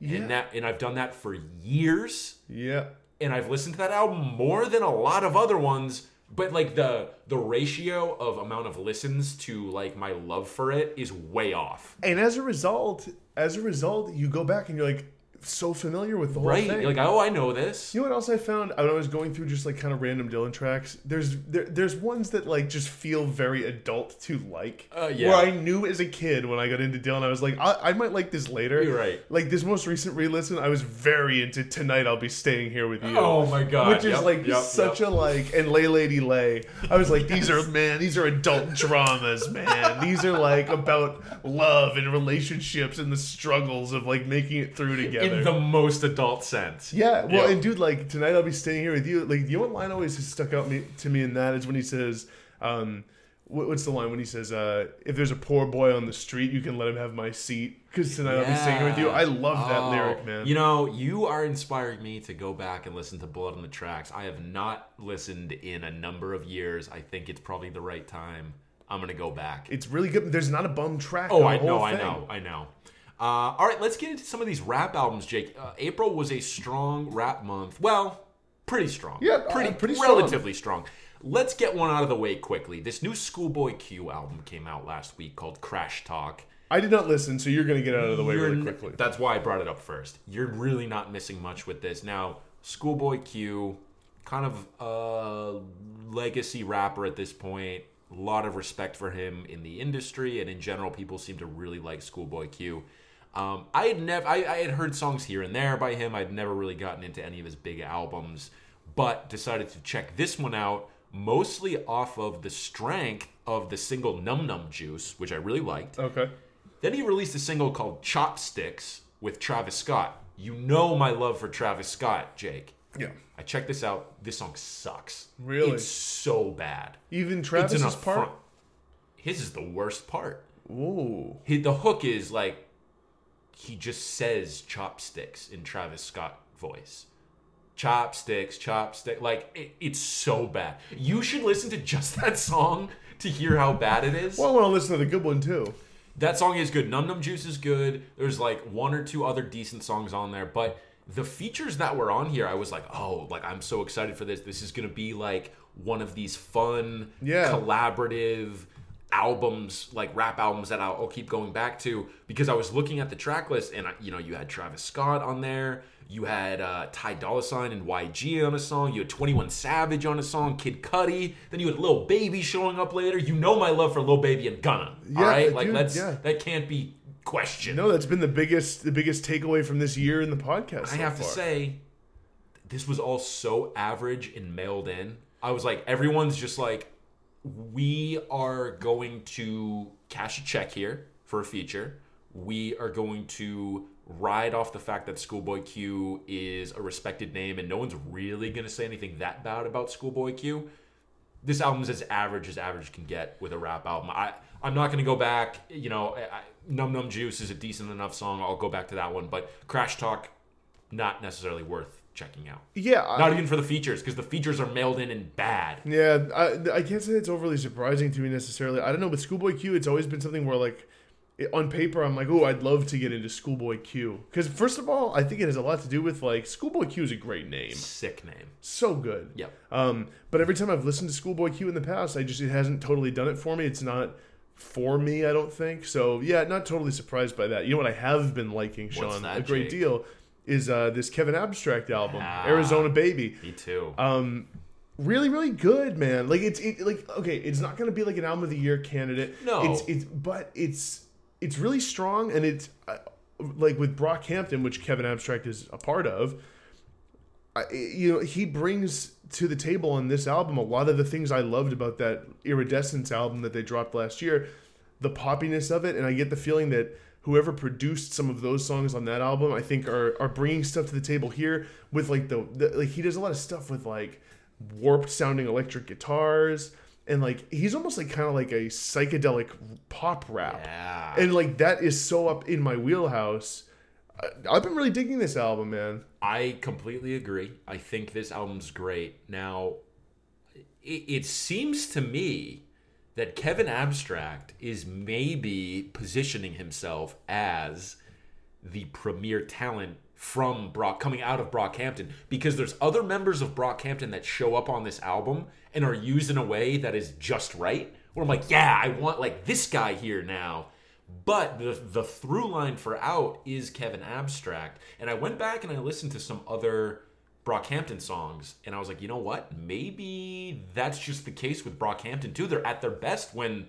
Yeah. And that, and I've done that for years, yeah and I've listened to that album more than a lot of other ones. But like the the ratio of amount of listens to like my love for it is way off. and as a result as a result you go back and you're like so familiar with the whole Right? thing You're like, oh, I know this. You know what else I found when I was going through just like kind of random Dylan tracks? There's there, there's ones that like just feel very adult to like. Uh, yeah. Where I knew as a kid when I got into Dylan, I was like, I, I might like this later. You're right. Like this most recent re-listen, I was very into tonight. I'll be staying here with you. Oh my god! Which is Yep, like yep, such yep. a like and Lay Lady Lay. I was like, these are man, these are adult dramas, man. These are like about love and relationships and the struggles of like making it through together. in the most adult sense. Yeah, well, Yeah. and dude, like tonight I'll be staying here with you. Like, you know what line always has stuck out me, to me in that is when he says, um, what- what's the line when he says, uh, "If there's a poor boy on the street, you can let him have my seat." Because tonight I'll be singing with you. I love that Oh, lyric, man. You know, you are inspiring me to go back and listen to Blood on the Tracks. I have not listened in a number of years. I think it's probably the right time. I'm gonna go back. it's really good. There's not a bum track. Oh, I know, I know, I know. Uh, all right, let's get into some of these rap albums, Jake. Uh, April was a strong rap month. Well, pretty strong. Yeah, uh, pretty, pretty strong. relatively strong. Let's get one out of the way quickly. This new Schoolboy Q album came out last week called Crash Talk. I did not listen, so you're going to get out of the way You're really n- quickly. That's why I brought it up first. You're really not missing much with this. Now, Schoolboy Q, kind of a legacy rapper at this point. A lot of respect for him in the industry, and in general, people seem to really like Schoolboy Q. Um, I had never, I, I had heard songs here and there by him. I'd never really gotten into any of his big albums, but decided to check this one out mostly off of the strength of the single "Num Num Juice," which I really liked. okay. Then he released a single called Chopsticks with Travis Scott. You know my love for Travis Scott, Jake. Yeah. I checked this out. This song sucks. Really? It's so bad. Even Travis's part. His is the worst part. Ooh. He, the hook is like he just says chopsticks in Travis Scott voice. Chopsticks, chopstick. Like it, it's so bad. You should listen to just that song to hear how bad it is. Well, I want to listen to the good one too. That song is good. Num Num Juice is good. There's like one or two other decent songs on there, but the features that were on here, I was like, oh, like I'm so excited for this. This is gonna be like one of these fun, Yeah. collaborative albums, like rap albums that I'll, I'll keep going back to because I was looking at the track list and I, you know you had Travis Scott on there. You had uh, Ty Dolla Sign and YG on a song. You had 21 Savage on a song. Kid Cudi. Then you had Lil Baby showing up later. You know my love for Lil Baby and Gunna. Yeah, all right, like dude, let's yeah. that can't be questioned. No, that's been the biggest the biggest takeaway from this year in the podcast. I so have to say, this was all so average and mailed in. I was like, everyone's just like, we are going to cash a check here for a feature. We are going to ride off the fact that Schoolboy Q is a respected name, and no one's really going to say anything that bad about Schoolboy Q. This album's as average as average can get with a rap album. I I'm not going to go back. You know, I, Num Num Juice is a decent enough song. I'll go back to that one, but Crash Talk, not necessarily worth checking out. Yeah, I- Not even for the features, because the features are mailed in and bad. Yeah, I, I can't say it's overly surprising to me necessarily. I don't know, but Schoolboy Q, it's always been something where like it- on paper, I'm like, oh, I'd love to get into Schoolboy Q because first of all, I think it has a lot to do with like Schoolboy Q is a great name, Sick name. so good. Yep. Um, but every time I've listened to Schoolboy Q in the past, I just it hasn't totally done it for me. It's not for me, I don't think. So yeah, not totally surprised by that. You know what I have been liking, Sean, that, a great Jake? deal, is uh, this Kevin Abstract album, Ah. Arizona Baby Me too. um really really good man like it's it, like okay it's not gonna be like an album of the year candidate No. it's it's but it's it's really strong and it's uh, like with brockhampton which kevin abstract is a part of I, you know he brings to the table on this album a lot of the things i loved about that iridescence album that they dropped last year the poppiness of it and i get the feeling that whoever produced some of those songs on that album i think are are bringing stuff to the table here with like the, the like he does a lot of stuff with like warped sounding electric guitars and like he's almost like kind of like a psychedelic pop rap yeah. and like that is so up in my wheelhouse i've been really digging this album man I completely agree. I think this album's great. Now, it, it seems to me that Kevin Abstract is maybe positioning himself as the premier talent from Brock coming out of Brockhampton because there's other members of Brockhampton that show up on this album and are used in a way that is just right. Where I'm like, yeah, I want like this guy here now. But the the through line for out is Kevin Abstract, and I went back and I listened to some other Brockhampton songs, and I was like, you know what? Maybe that's just the case with Brockhampton too. They're at their best when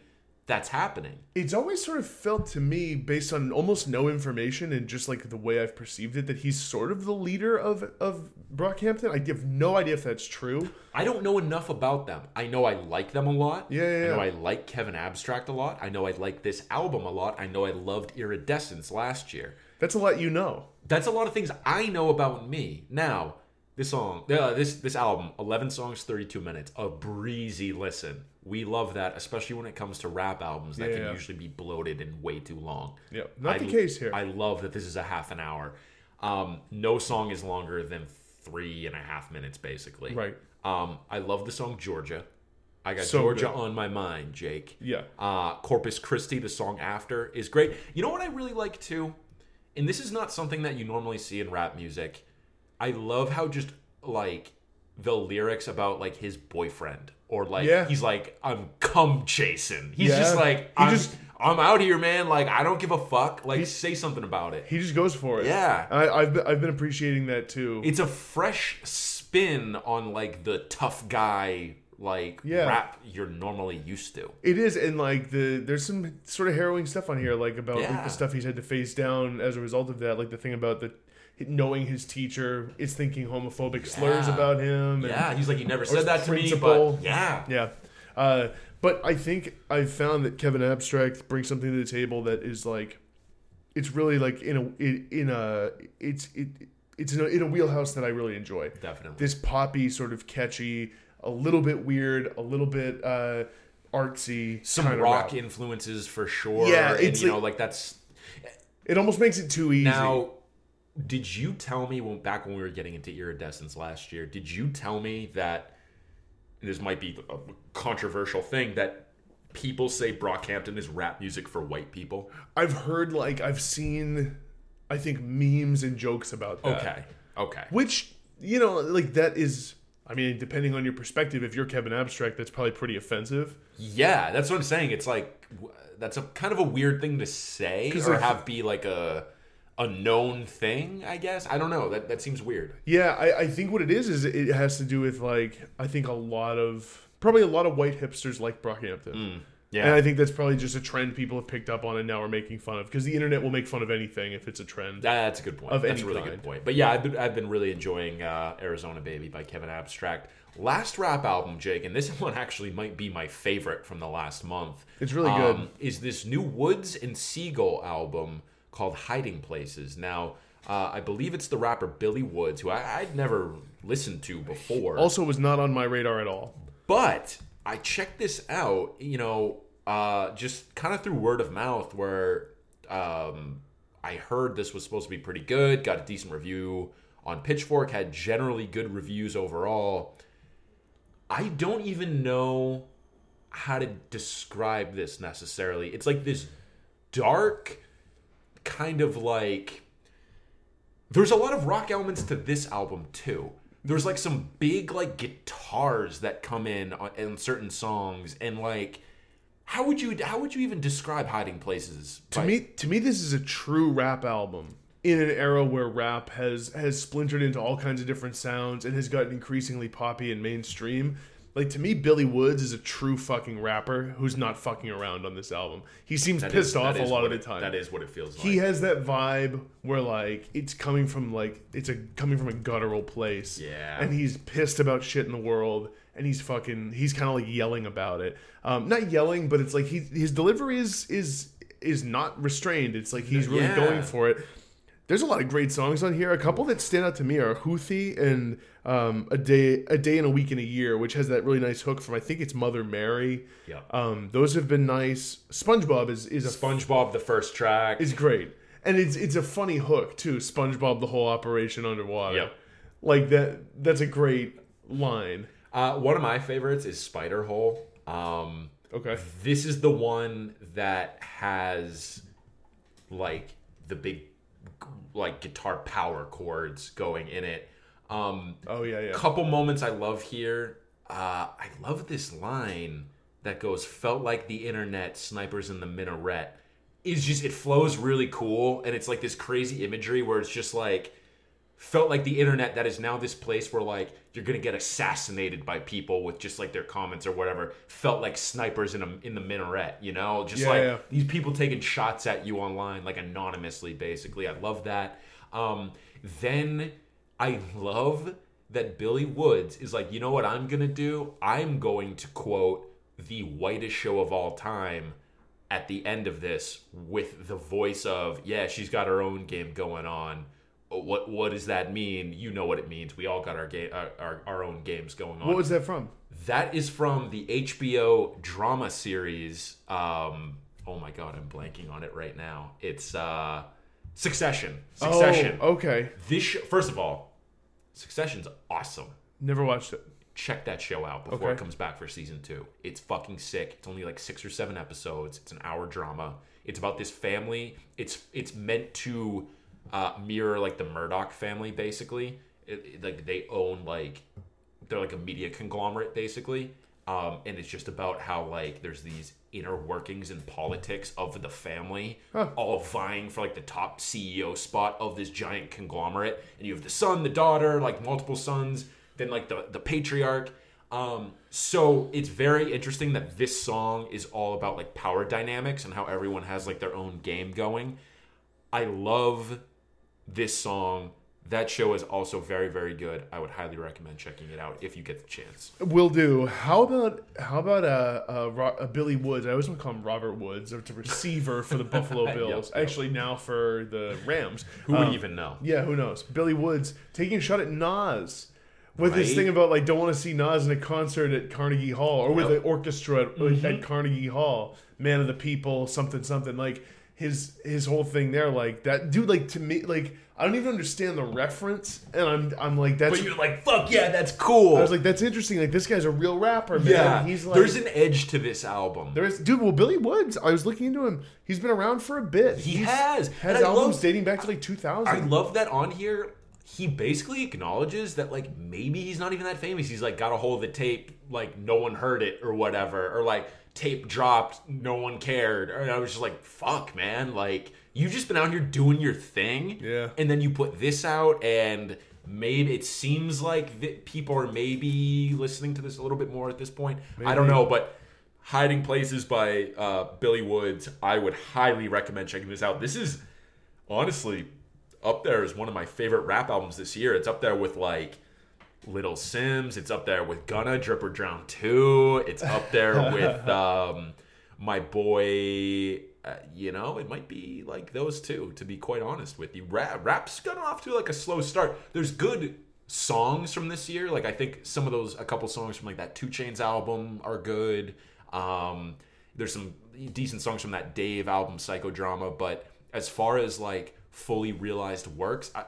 that's happening. it's always sort of felt to me based on almost no information and just like the way I've perceived it that he's sort of the leader of of Brockhampton. I have no idea if that's true. I don't know enough about them. I know I like them a lot. Yeah, yeah, I know yeah. I like Kevin Abstract a lot. I know I like this album a lot. I know I loved Iridescence last year. That's a lot you know. That's a lot of things I know about me. Now, This song, uh, this this album, eleven songs, thirty two minutes, a breezy listen. We love that, especially when it comes to rap albums that Yeah. can usually be bloated and way too long. Yep. Not I- the case here. I love that this is a half an hour. Um, no song is longer than three and a half minutes, basically. Right. Um, I love the song Georgia. I got So Georgia good. on my mind, Jake. Yeah. Uh, Corpus Christi, the song after, is great. You know what I really like too? And this is not something that you normally see in rap music. I love how just like the lyrics about like his boyfriend or like Yeah. he's like I'm cum chasing. He's Yeah. just like I'm just- I'm out here, man. Like I don't give a fuck. Like say something about it. He just goes for it. Yeah. I, I've been, I've been appreciating that too. It's a fresh spin on like the tough guy like Yeah. rap you're normally used to. It is, and like the there's some sort of harrowing stuff on here, like about Yeah. the stuff he's had to face down as a result of that, like the thing about the knowing his teacher is thinking homophobic slurs about him. And, Yeah, he's like, you never said that to me, but yeah. yeah. Uh, but I think I've found that Kevin Abstract brings something to the table that is like, it's really like in a in, in a it's it it's in a, in a wheelhouse that I really enjoy. Definitely. This poppy sort of catchy, a little bit weird, a little bit uh, artsy, Some rock influences for sure. Yeah, and it's you like- know, like that's It almost makes it too easy. now. Did you tell me when back when we were getting into iridescence last year? Did you tell me that this might be a controversial thing that people say Brockhampton is rap music for white people? I've heard like I've seen, I think memes and jokes about that. Okay, okay. Which you know, like that is. I mean, depending on your perspective, if you're Kevin Abstract, that's probably pretty offensive. Yeah, that's what I'm saying. It's like that's a kind of a weird thing to say or have be like a a known thing. I guess I don't know. That that seems weird. Yeah, I, I think what it is is it has to do with like I think a lot of probably a lot of white hipsters like Brockhampton. Yeah, And I think that's probably just a trend people have picked up on and now are making fun of because the internet will make fun of anything if it's a trend. That's a good point. Of That's a really kind. good point. But yeah, I've been, I've been really enjoying uh, Arizona Baby by Kevin Abstract. Last rap album, Jake, and this one actually might be my favorite from the last month. It's really good. Um, is this new Woods and Segal album called Hiding Places? Now, uh, I believe it's the rapper Billy Woods, who I, I'd never listened to before. Also, was not on my radar at all. But I checked this out, you know, uh, just kind of through word of mouth, where um, I heard this was supposed to be pretty good, got a decent review on Pitchfork, had generally good reviews overall. I don't even know how to describe this necessarily. It's like this dark, kind of like. There's a lot of rock elements to this album too. There's like some big like guitars that come in on, in certain songs, and like, how would you how would you even describe Hiding Places? To me, to me, this is a true rap album in an era where rap has has splintered into all kinds of different sounds and has gotten increasingly poppy and mainstream. Like to me, Billy Woods is a true fucking rapper who's not fucking around on this album. He seems That pissed is- off a lot of it- the time. That is what it feels like. he has that vibe where like it's coming from like it's a coming from a guttural place. Yeah. And he's pissed about shit in the world and he's fucking he's kind of like yelling about it. Um not yelling, but it's like he his delivery is is is not restrained. It's like he's really Yeah. going for it. There's a lot of great songs on here. A couple that stand out to me are Houthi and um, a day, a day and a week in a year, which has that really nice hook from I think it's Mother Mary. Yeah. Um, those have been nice. SpongeBob is is a SpongeBob, the first track. is great, and it's it's a funny hook too. SpongeBob, the whole operation underwater. Yep. Like that. That's a great line. Uh, one of my favorites is Spider Hole. Um, Okay. this is the one that has like the big like guitar power chords going in it. Um, Oh yeah, yeah. couple moments I love here. Uh, I love this line that goes, "Felt like the internet, snipers in the minaret." Is just it flows really cool, and it's like this crazy imagery where it's just like felt like the internet that is now this place where like you're gonna get assassinated by people with just like their comments or whatever. Felt like snipers in a in the minaret, you know, just Yeah, like yeah. these people taking shots at you online, like anonymously, basically. I love that. Um, then I love that Billy Woods is like, you know what I'm gonna do? I'm going to quote the whitest show of all time at the end of this with the voice of, yeah, she's got her own game going on. what what does that mean? You know what it means. We all got our game, our, our, our own games going on. What was that from? That is from the HBO drama series. Um, oh my god, I'm blanking on it right now. It's uh, Succession. Succession. Oh, okay. This sh- first of all, Succession's awesome. Never watched it. Check that show out before Okay. it comes back for season two. It's fucking sick. It's only like six or seven episodes. It's an hour drama. It's about this family. It's it's meant to uh, mirror like the Murdoch family, basically. It, it- like they own like they're like a media conglomerate, basically. Um, and it's just about how like there's these inner workings and politics of the family, all vying for like the top CEO spot of this giant conglomerate. And you have the son, the daughter, like multiple sons, then like the the patriarch. Um, so it's very interesting that this song is all about like power dynamics and how everyone has like their own game going. I love this song. That show is also very, very good. I would highly recommend checking it out if you get the chance. Will do. How about how about uh, uh, Ro- uh Billy Woods? I always want to call him Robert Woods. It's a receiver for the Buffalo Bills. yep. Actually, now for the Rams. Who would Um, even know? Yeah, who knows? Billy Woods taking a shot at Nas with this thing about like don't want to see Nas in a concert at Carnegie Hall or with Yep. an orchestra at, Mm-hmm. at Carnegie Hall. Man of the people, something something like his his whole thing there like that dude like to me like I don't even understand the reference and I'm I'm like that's But you're like, fuck yeah, that's cool. I was like that's interesting like this guy's a real rapper man yeah, he's like there's an edge to this album. there is dude well Billy Woods I was looking into him he's been around for a bit He He's- has. has albums love- dating back to like 2000 I love that on here. He basically acknowledges that like maybe he's not even that famous. He's like got a hold of the tape, like no one heard it or whatever, or like tape dropped, no one cared. And I was just like, fuck, man, like you just been out here doing your thing, Yeah. And then you put this out, and maybe it seems like that people are maybe listening to this a little bit more at this point. I don't know, but. Hiding Places by uh, Billy Woods. I would highly recommend checking this out. This is honestly up there as one of my favorite rap albums this year. It's up there with like Little Simz. It's up there with Gunna, Drip or Drown 2. It's up there with um, my boy. Uh, you know, it might be like those two, to be quite honest with you. Rap, rap's gotten off to like a slow start. There's good songs from this year. Like I think some of those, a couple songs from like that 2 Chainz album are good. Um, there's some decent songs from that Dave album, Psychodrama. But as far as like fully realized works, I,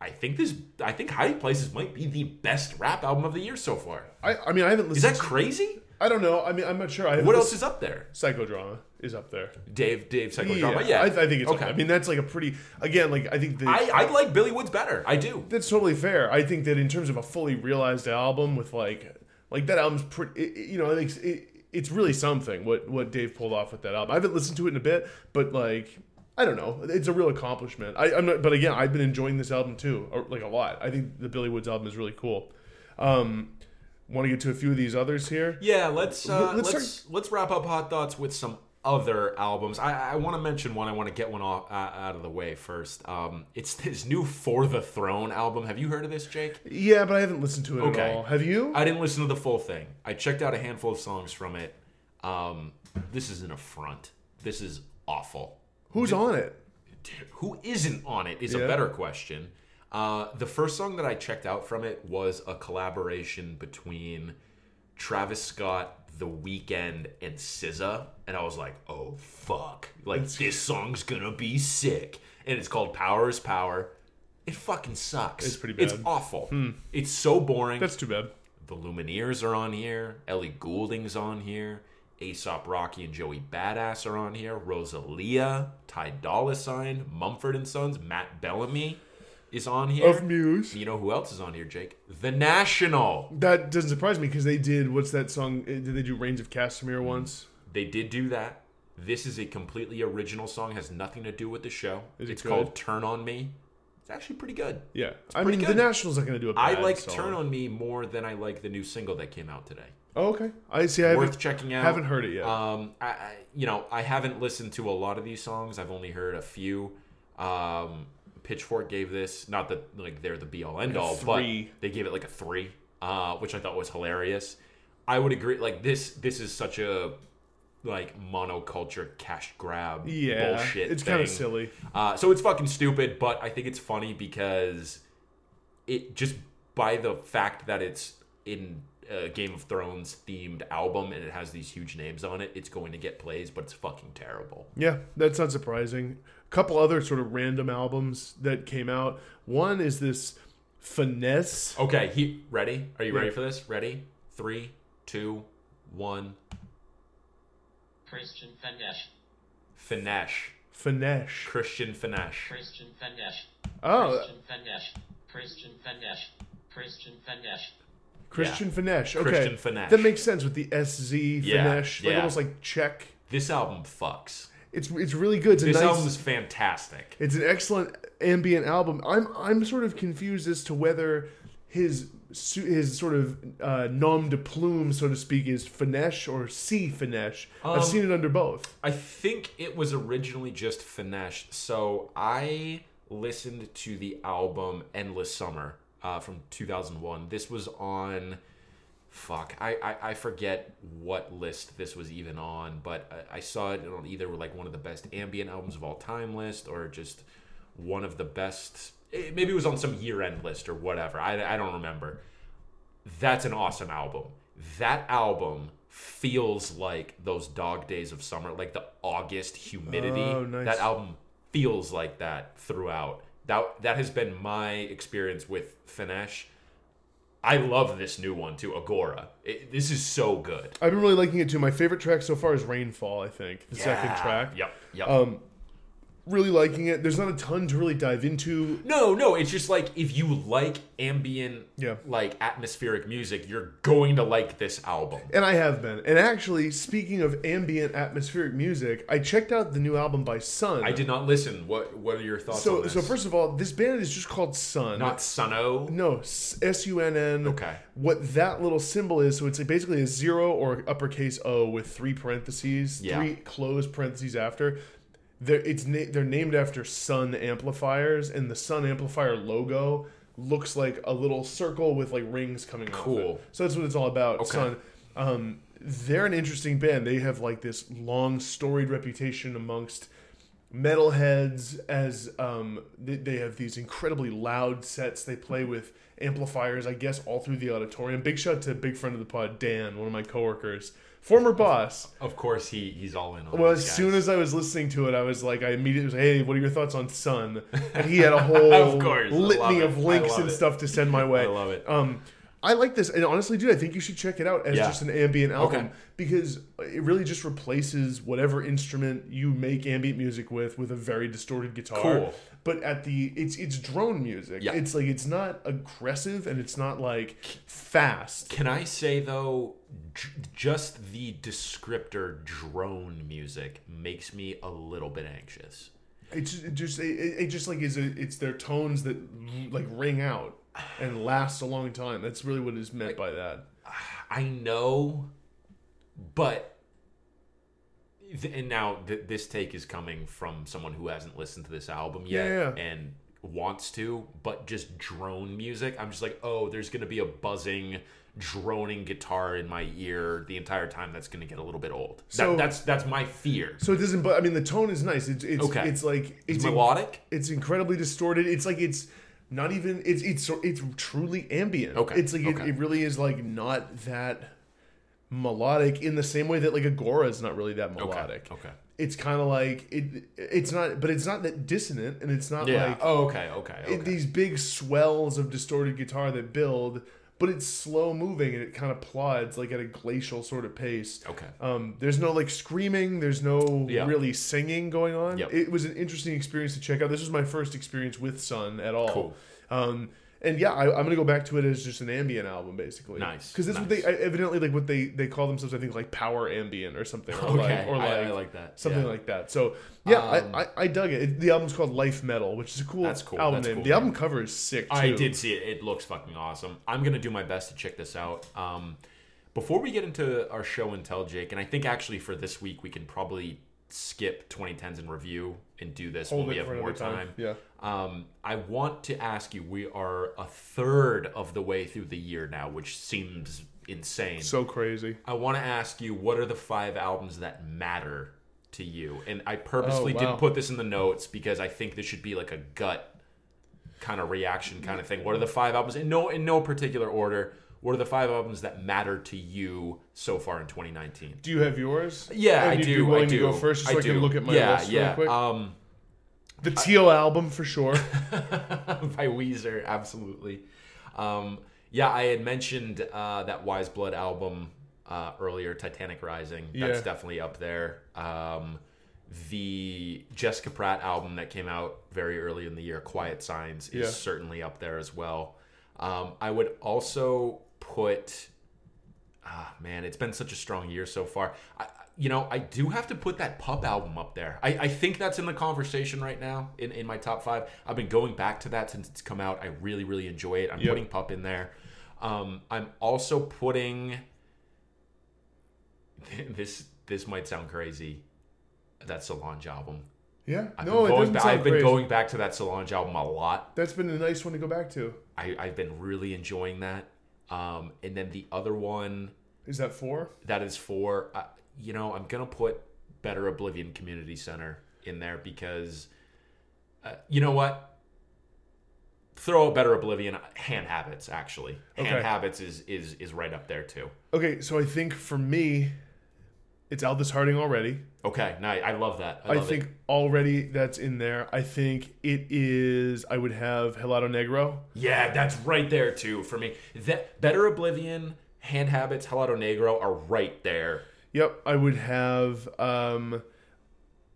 I think this, I think Hiding Places might be the best rap album of the year so far. I, I mean I haven't Is listened that crazy? I don't know. I mean, I'm not sure. I What else is up there? psychodrama is up there. Dave, Dave Psychodrama. Yeah, I, I think it's okay. I mean, that's like a pretty again. Like I think the, I, I like Billy Woods better. I do. that's totally fair. I think that in terms of a fully realized album with like like that album's pretty. It, you know, I think it, it's really something what what Dave pulled off with that album. I haven't listened to it in a bit, but like. I don't know. It's a real accomplishment. I, I'm not, but again, I've been enjoying this album too, or like a lot. I think the Billy Woods album is really cool. Um, Want to get to a few of these others here? Yeah, let's uh, Let's let's let's, wrap up hot thoughts with some other albums. I, I want to mention one. I want to get one off uh, out of the way first. Um, it's this new For the Throne album. Have you heard of this, Jake? Yeah, but I haven't listened to it Okay. at all. Have you? I didn't listen to the full thing. I checked out a handful of songs from it. Um, this is an affront. This is awful. Who's on it? Who isn't on it is Yeah. a better question. Uh, the first song that I checked out from it was a collaboration between Travis Scott, The Weeknd, and SZA, and I was like, "Oh fuck! Like this song's gonna be sick." And it's called "Power Is Power." It fucking sucks. It's pretty It's bad. Hmm. awful. It's so boring. That's too bad. The Lumineers are on here. Ellie Goulding's on here. A$AP Rocky and Joey Badass are on here. Rosalia, Ty Dolla Sign, Mumford and Sons, Matt Bellamy is on here. Of Muse. you know who else is on here, Jake? The National. That doesn't surprise me because they did. What's that song? eh, Did they do "Rains of Castamere" once? They did do that. This is a completely original song. Has nothing to do with the show. Is it it's good? called "Turn on Me." It's actually pretty good. Yeah, I pretty mean good. the Nationals not going to do a I bad song. I like song. "Turn on Me" more than I like the new single that came out today. Oh, okay, I see. I Worth haven't, checking out. haven't heard it yet. Um, I, I, you know, I haven't listened to a lot of these songs. I've only heard a few. Um, Pitchfork gave this not that like they're the be all end all, but they gave it like a three, uh, which I thought was hilarious. I would agree. Like this, this is such a like monoculture cash grab Yeah, bullshit. it's kind of silly. Uh, so it's fucking stupid, but I think it's funny because it just by the fact that it's in a Game of Thrones themed album and it has these huge names on it, it's going to get plays, but it's fucking terrible. Yeah, that's not surprising. A couple other sort of random albums that came out. One is this Fennesz. Okay, he ready? Are you Yeah. ready for this? Ready? Three, two, one. Christian Fennesz. Fennesz. Fennesz. Christian Fennesz. Christian Fennesz. Oh, Christian Fennesz. Christian Fennesz. Christian Fennesz. Christian Yeah. Fennesz. Okay, Christian Fennesz. that makes sense with the SZ Yeah, like yeah. almost like Czech. This album fucks. It's it's really good. It's This nice, album is fantastic. It's an excellent ambient album. I'm I'm sort of confused as to whether his his sort of uh, nom de plume, so to speak, is Fennesz or C Fennesz. I've Um, seen it under both. I think it was originally just Fennesz. So I listened to the album Endless Summer uh, from 2001. This was on. Fuck, I, I, I forget what list this was even on, but I, I saw it on either like one of the best ambient albums of all time list or just one of the best. eh, Maybe it was on some year end list or whatever. I, I don't remember. That's an awesome album. That album feels like those dog days of summer, like the August humidity. Oh, nice. That album feels like that throughout. That that has been my experience with Fennesz. I love this new one too, Agora. It, this is so good. I've been really liking it too. My favorite track so far is Rainfall. I think the second track. Yep. Yep. Um, really liking it. There's not a ton to really dive into. No, no, it's just like if you like ambient, Yeah. like atmospheric music, you're going to like this album. And I have been. And actually, speaking of ambient atmospheric music, I checked out the new album by Sunn. I did not listen. What What are your thoughts on So, so first of all, this band is just called Sunn. not Suno. No, S U N N. Okay. What that little symbol is, so it's like basically a zero or uppercase O with three parentheses, Yeah. three closed parentheses after. They're, it's na- they're named after Sunn amplifiers, and the Sunn amplifier logo looks like a little circle with like rings coming off Cool. it. So that's what it's all about. Okay. Sunn. Um, they're an interesting band. They have like this long storied reputation amongst metalheads as um, they, they have these incredibly loud sets they play with amplifiers i guess all through the auditorium big shout to big friend of the pod dan one of my coworkers former boss Of course, he he's all in on. well these as guys. soon as i was listening to it i was like i immediately was hey what are your thoughts on Sunn and he had a whole Of course, I love litany it. of I links love and it. stuff to send my way I love it. um, I like this, and honestly, dude, I think you should check it out as Yeah. just an ambient album Okay. because it really just replaces whatever instrument you make ambient music with with a very distorted guitar. Cool. But at the it's it's drone music. Yeah. It's like it's not aggressive and it's not like fast. Can I say though, j- just the descriptor drone music makes me a little bit anxious. It's it just it, it just like is a, it's their tones that like ring out and lasts a long time. That's really what is meant by that. I know, but and now th- this take is coming from someone who hasn't listened to this album yet Yeah, and wants to, but just drone music. I'm just like, oh, there's gonna be a buzzing, droning guitar in my ear the entire time. That's gonna get a little bit old. So- that, that's that's my fear. So it doesn't. But I mean, the tone is nice. It's it's Okay. it's like It's it's melodic. It's incredibly distorted. It's like it's not even. It's it's it's truly ambient. Okay, It's like okay. it, it really is like not that melodic in the same way that like Agora is not really that melodic. Okay. It's kind of like it. It's not, but it's not that dissonant, and it's not Yeah. like oh, okay. Okay. Okay. it, these big swells of distorted guitar that build. But it's slow moving and it kind of plods like at a glacial sort of pace. okay. Um, there's no like screaming. There's no Yeah. really singing going on. Yep. It was an interesting experience to check out. This was my first experience with Sunn at all. Cool. Um, and yeah, I, I'm gonna go back to it as just an ambient album, basically. Nice, Because that's what nice. they evidently like what they they call themselves. I think like power ambient or something. Or Okay. like, or like, I, I like that. something Yeah. like that. So yeah, Um, I, I I dug it. it. The album's called Life Metal, which is a cool, That's cool. album That's name. cool the name. album cover is sick. Too. I did see it. It looks fucking awesome. I'm gonna do my best to check this out. Um, before we get into our show and tell, Jake, and I think actually for this week we can probably skip 2010s in review and do this Hold when we have more time. time. Yeah. Um, I want to ask you. We are a third of the way through the year now, which seems insane. So crazy. I want to ask you, what are the five albums that matter to you? And I purposely Oh, wow. didn't put this in the notes because I think this should be like a gut kind of reaction kind of thing. What are the five albums in no in no particular order? What are the five albums that matter to you so far in 2019? Do you have yours? Yeah, I do. Be willing I do. to go first, so I, do. can look at my yeah, list yeah. real quick. Um, the Teal album for sure. by Weezer, absolutely. Um, yeah, I had mentioned uh, that Weyes Blood album uh, earlier, Titanic Rising. That's Yeah. definitely up there. Um, the Jessica Pratt album that came out very early in the year, Quiet Signs, is Yeah. certainly up there as well. Um, I would also put. Ah, man, it's been such a strong year so far. I, you know, I do have to put that Pup album up there. I, I think that's in the conversation right now in, in my top five. I've been going back to that since it's come out. I really, really enjoy it. I'm Yep. putting Pup in there. Um, I'm also putting this. This might sound crazy. That Solange album. Yeah. I've no, been it going doesn't ba- I've been crazy. going back to that Solange album a lot. That's been a nice one to go back to. I, I've been really enjoying that. Um, and then the other one Is that four? that is for uh, you know i'm gonna put better oblivion community center in there because uh, you know what throw a better oblivion hand habits actually hand Okay. habits is is is right up there too Okay, so I think for me, it's Aldous Harding already. okay nice i love that i, I, love think it. already that's in there. I think it is. I would have Helado Negro. yeah that's right there too for me that better oblivion hand habits helado negro are right there Yep, I would have. Um,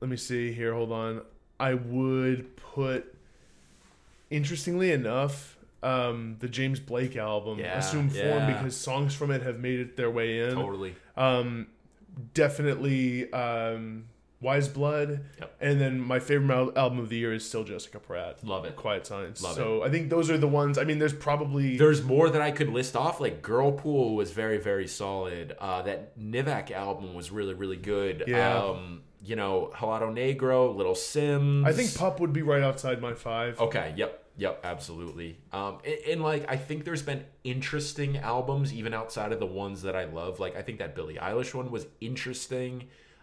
let me see here. Hold on. I would put. Interestingly enough, um, the James Blake album, Yeah, Assume Form, yeah. because songs from it have made it their way in. totally Um, definitely um, Weyes Blood, Yep. and then my favorite al- album of the year is still Jessica Pratt. love it Quiet Signs. Love so I think those are the ones. I mean, there's probably There's more that I could list off. Like Girlpool was very, very solid. Uh, that Nivhek album was really, really good. Yeah. Um, you know, Helado Negro, Little Simz. I think Pup would be right outside my five. Okay. Yep. Yep. Absolutely. Um, and, and like I think there's been interesting albums even outside of the ones that I love. Like I think that Billie Eilish one was interesting.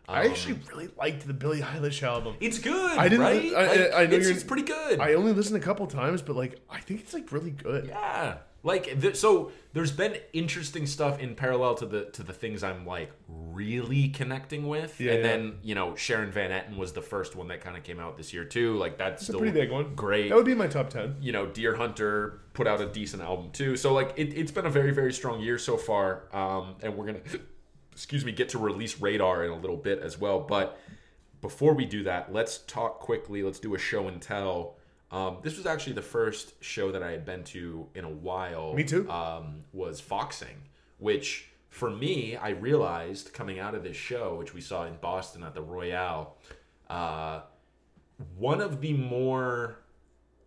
Um, I actually really liked the Billie Eilish album. it's good. I didn't- Right? I- I- Like, I know it's, it's pretty good. I only listened a couple times, but like I think it's like really good. Yeah, like th- so. There's been interesting stuff in parallel to the to the things I'm like really connecting with, Yeah, and yeah. then you know Sharon Van Etten was the first one that kind of came out this year too. Like that's It's a still pretty big one. great. That would be my top ten. you know, Deerhunter put out a decent album too. So like it, it's been a very very strong year so far, um, and we're gonna excuse me get to release Radar in a little bit as well. But before we do that, let's talk quickly. Let's do a show and tell. Um, this was actually the first show that I had been to in a while. Me too. Um, was Foxing, which for me, I realized coming out of this show, which we saw in Boston at the Royale, uh, one of the more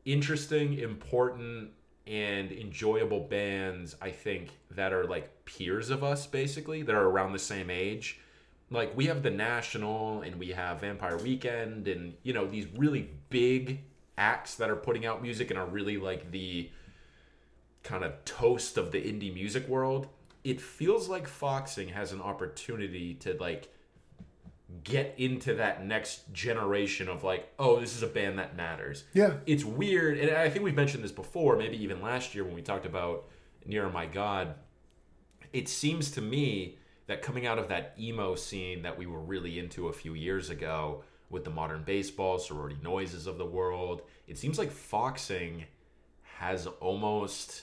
interesting, important, and enjoyable bands I think that are like peers of us, basically that are around the same age. Like we have the National and we have Vampire Weekend and you know these really big acts that are putting out music and are really like the kind of toast of the indie music world. It feels like Foxing has an opportunity to like get into that next generation of like, oh, this is a band that matters. Yeah. It's weird, and I think we've mentioned this before, maybe even last year when we talked about Nearer My God. It seems to me that coming out of that emo scene that we were really into a few years ago with the modern baseball, sorority noises of the world, it seems like Foxing has almost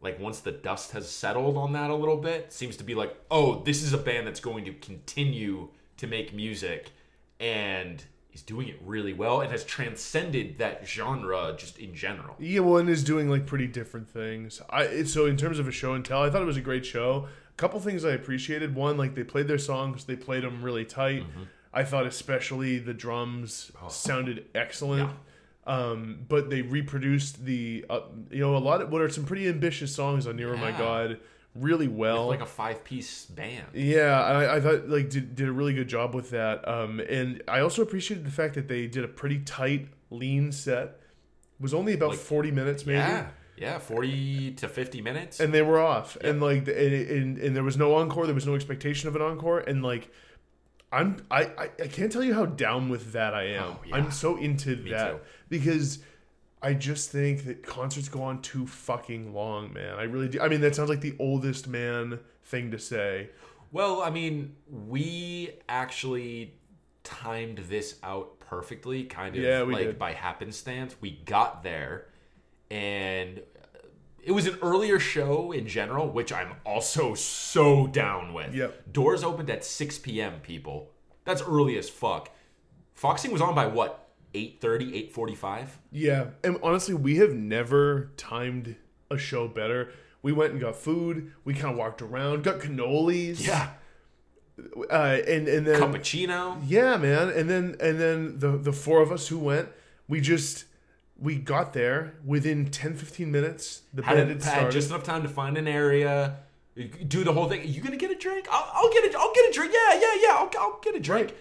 like once the dust has settled on that a little bit, seems to be like, oh, this is a band that's going to continue to make music and is doing it really well and has transcended that genre just in general. Yeah, one is doing like pretty different things. I so in terms of a show and tell, I thought it was a great show. A couple things I appreciated. One, like they played their songs, they played them really tight. Mm-hmm. I thought especially the drums Oh. sounded excellent. Um, but they reproduced the uh, you know a lot of what are some pretty ambitious songs on Nearer My God really well. like a five piece band. Yeah, I, I thought like did, did a really good job with that. Um, and I also appreciated the fact that they did a pretty tight, lean set. It was only about Like- forty minutes, maybe. Yeah, yeah, forty to fifty minutes. And they were off, and like, and, and and there was no encore. There was no expectation of an encore, and like, I'm I I, I can't tell you how down with that I am. Oh, yeah. I'm so into that too. because. I just think that concerts go on too fucking long, man. I really do. I mean, that sounds like the oldest man thing to say. Well, I mean, we actually timed this out perfectly, kind of Yeah, like did. by happenstance. We got there, and it was an earlier show in general, which I'm also so down with. Yep. Doors opened at 6 p.m. People, that's early as fuck. Foxing was on by what? 8.30, 8.45? Yeah, and honestly, we have never timed a show better. We went and got food. We kind of walked around, got cannolis. Yeah. uh, and and then Cappuccino. yeah, man, and then and then the the four of us who went, we just we got there within 10, 15 minutes. The had, band had started. just enough time to find an area, do the whole thing. you gonna get a drink? I'll, I'll get a, I'll get a drink. Yeah, yeah, yeah. I'll, I'll get a drink. Right.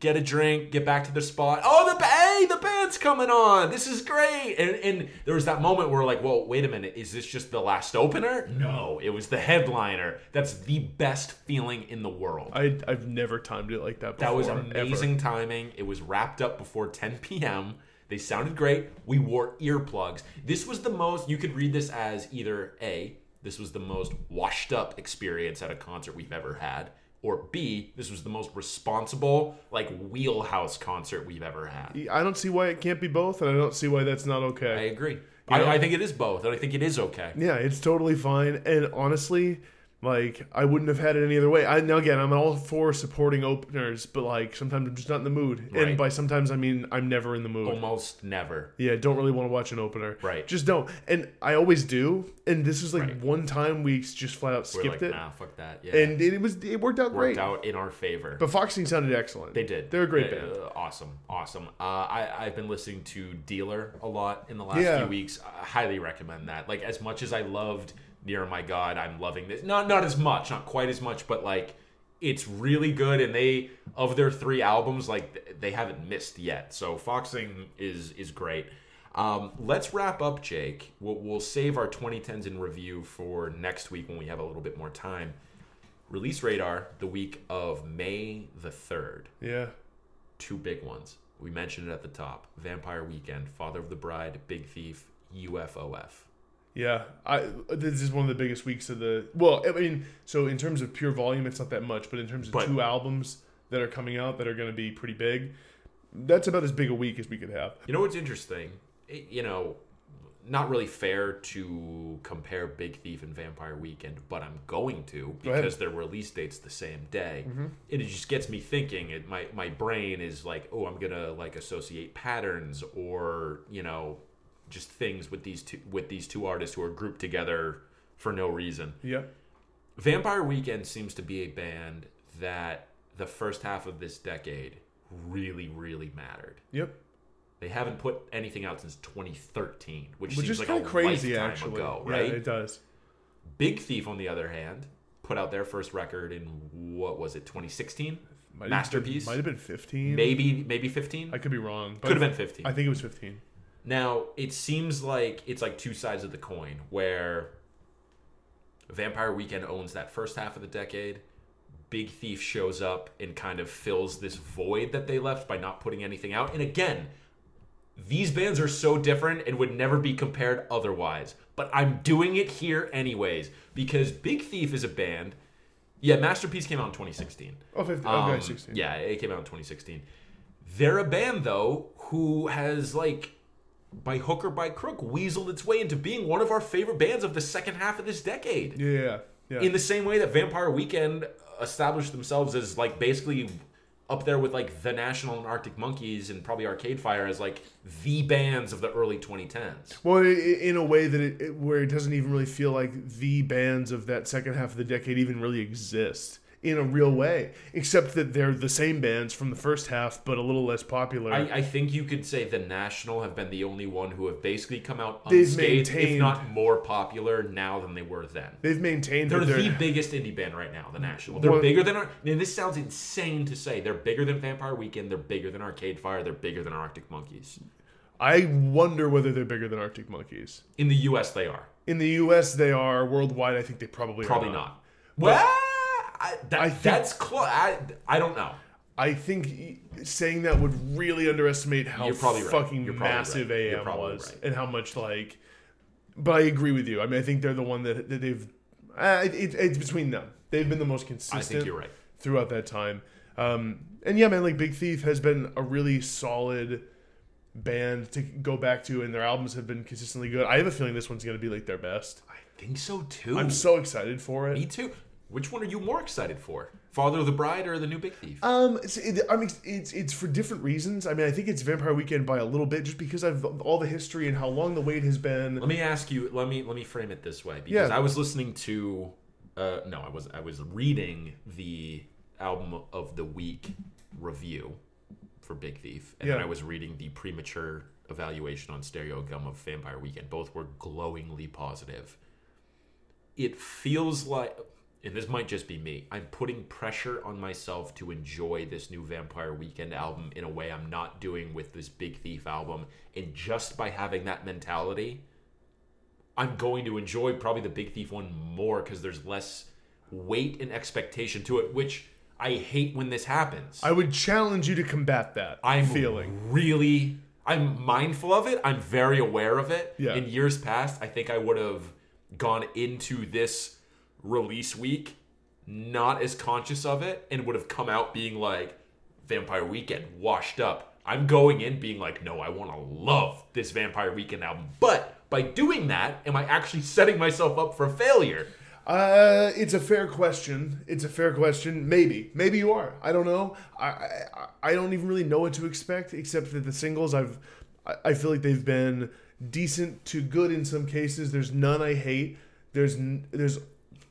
Get a drink. Get back to the spot. Oh, the hey, the band's coming on. This is great. And and there was that moment where like, well, wait a minute. Is this just the last opener? No, it was the headliner. That's the best feeling in the world. I I've never timed it like that. Before, That was ever. amazing timing. It was wrapped up before 10 p.m. They sounded great. We wore earplugs. This was the most, you could read this as either A, this was the most washed up experience at a concert we've ever had, or B, this was the most responsible, like wheelhouse concert we've ever had. I don't see why it can't be both, and I don't see why that's not okay. I agree. I, I think it is both, and I think it is okay. Yeah, it's totally fine. And honestly, like I wouldn't have had it any other way. I now again, I'm all for supporting openers, but like sometimes I'm just not in the mood. Right. And by sometimes I mean I'm never in the mood. Almost never. Yeah, don't really want to watch an opener. Right. Just don't. And I always do. And this is like Right. one time we just flat out skipped like, it, nah, fuck that. Yeah. and it, was it worked out worked great. out in our favor. But Foxing sounded excellent. They did. They're a great Uh, band. awesome, awesome. Uh, I I've been listening to Dealer a lot in the last Yeah. few weeks. I highly recommend that. Like as much as I loved Nearer My God, I'm loving this. Not not as much, not quite as much, but like it's really good. And they of their three albums, like they haven't missed yet. So Foxing is is great. Um, let's wrap up, Jake. We'll, we'll save our 2010s in review for next week when we have a little bit more time. Release radar the week of May the 3rd Yeah. two big ones. We mentioned it at the top: Vampire Weekend, Father of the Bride, Big Thief, UFOF. Yeah, I this is one of the biggest weeks of the. Well, I mean, so in terms of pure volume, it's not that much, but in terms of But- two albums that are coming out that are going to be pretty big, that's about as big a week as we could have. You know what's interesting? It- you know, not really fair to compare Big Thief and Vampire Weekend, but I'm going to Go because their release date's the same day. Mm-hmm. It just gets me thinking. It my my brain is like, oh, I'm gonna like associate patterns or you know, just things with these two with these two artists who are grouped together for no reason. Yeah, Vampire Weekend seems to be a band that the first half of this decade really, really mattered. yep. They haven't put anything out since 2013, which, Which seems is like a crazy, actually. ago, Yeah, right? it does. Big Thief, on the other hand, put out their first record in what was it, 2016? Might have Masterpiece? been- Might have been fifteen. Maybe, maybe 15. I could be wrong. Could have been 15. I think it was fifteen. Now, it seems like it's like two sides of the coin where Vampire Weekend owns that first half of the decade. Big Thief shows up and kind of fills this void that they left by not putting anything out. And again, these bands are so different and would never be compared otherwise. But I'm doing it here anyways because Big Thief is a band. Yeah, Masterpiece came out in 2016. Oh, 15. Um, okay, sixteen. Yeah, it came out in 2016. They're a band though who has like by hook or by crook weaseled its way into being one of our favorite bands of the second half of this decade. Yeah, yeah. In the same way that Vampire Weekend established themselves as like basically up there with like the National and Arctic Monkeys and probably Arcade Fire as like the bands of the early 2010s. Well, in a way that it where it doesn't even really feel like the bands of that second half of the decade even really exist. In a real way, except that they're the same bands from the first half, but a little less popular. I, I think you could say the National have been the only one who have basically come out unscathed, if not more popular now than they were then. They've maintained They're they're the biggest indie band right now, the National. They're Well- bigger than our. And this sounds insane to say. They're bigger than Vampire Weekend. They're bigger than Arcade Fire. They're bigger than Arctic Monkeys. I wonder whether they're bigger than Arctic Monkeys. In the U.S., they are In the U.S., they are. Worldwide, I think they probably probably are not. Well, I, that, I think- that's close. I, I don't know. I think saying that would really underestimate how You're probably right. fucking You're probably massive right. You're AM probably was right. and how much like. But I agree with you. I mean, I think they're the one that, that they've. Uh, it, it- it's between them. They've been the most consistent. I think you're right. throughout that time. Um, and yeah, man, like Big Thief has been a really solid band to go back to, and their albums have been consistently good. I have a feeling this one's going to be like their best. I think so too. I'm so excited for it. Me too. Which one are you more excited for? Father of the Bride or the new Big Thief? Um, it's, it, I mean, it's it's for different reasons. I mean, I think it's Vampire Weekend by a little bit, just because I've all the history and how long the wait has been. Let me ask you. Let me let me frame it this way because Yeah. I was listening to. Uh, no, I was I was reading the album of the week review for Big Thief, and then I was reading the premature evaluation on Stereogum of Vampire Weekend. Both were glowingly positive. It feels like, and this might just be me, I'm putting pressure on myself to enjoy this new Vampire Weekend album in a way I'm not doing with this Big Thief album. And just by having that mentality, I'm going to enjoy probably the Big Thief one more because there's less weight and expectation to it, which I hate when this happens. I would challenge you to combat that I'm feeling. really I'm mindful of it. I'm very aware of it. Yeah. In years past, I think I would have gone into this release week not as conscious of it and would have come out being like Vampire Weekend washed up. I'm going in being like, no, I want to love this Vampire Weekend album. But by doing that, am I actually setting myself up for failure? Uh, it's a fair question. It's a fair question. Maybe, maybe you are. I don't know. I, I, I don't even really know what to expect, except that the singles I've, I, I feel like they've been decent to good in some cases. There's none I hate. There's there's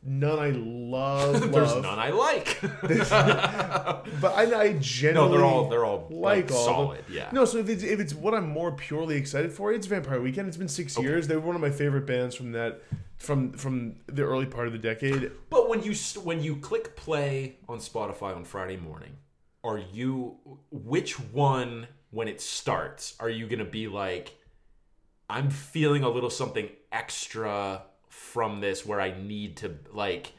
none I love. There's love. none I like. but I, I generally no, they're all they're all like like, all solid. Yeah. No, so if it's if it's what I'm more purely excited for, it's Vampire Weekend. It's been six years. They were one of my favorite bands from that from from the early part of the decade. But when you when you click play on Spotify on Friday morning, are you which one when it starts are you gonna be like, I'm feeling a little something extra from this where I need to like.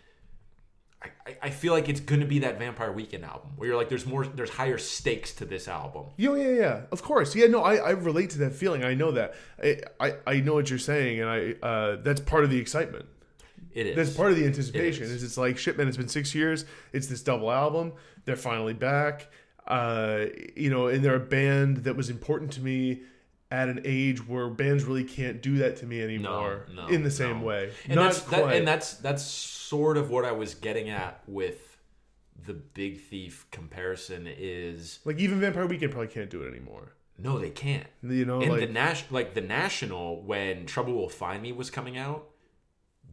I- I, feel like it's gonna be that Vampire Weekend album where you're like, there's more, there's higher stakes to this album. Yeah, yeah, yeah. Of course. Yeah, no, I, I relate to that feeling. I know that. I, I, I know what you're saying, and I uh, that's part of the excitement. It is. That's part of the anticipation. It is. is. it's like shit, man. It's been six years. It's this double album. They're finally back. Uh, you know, and they're a band that was important to me at an age where bands really can't do that to me anymore no, in the same no. way. and Not that's that, and that's that's sort of what I was getting at with the Big Thief comparison is like even Vampire Weekend probably can't do it anymore. no, they can't. You know, And like the Nash, like the National, when Trouble Will Find Me was coming out,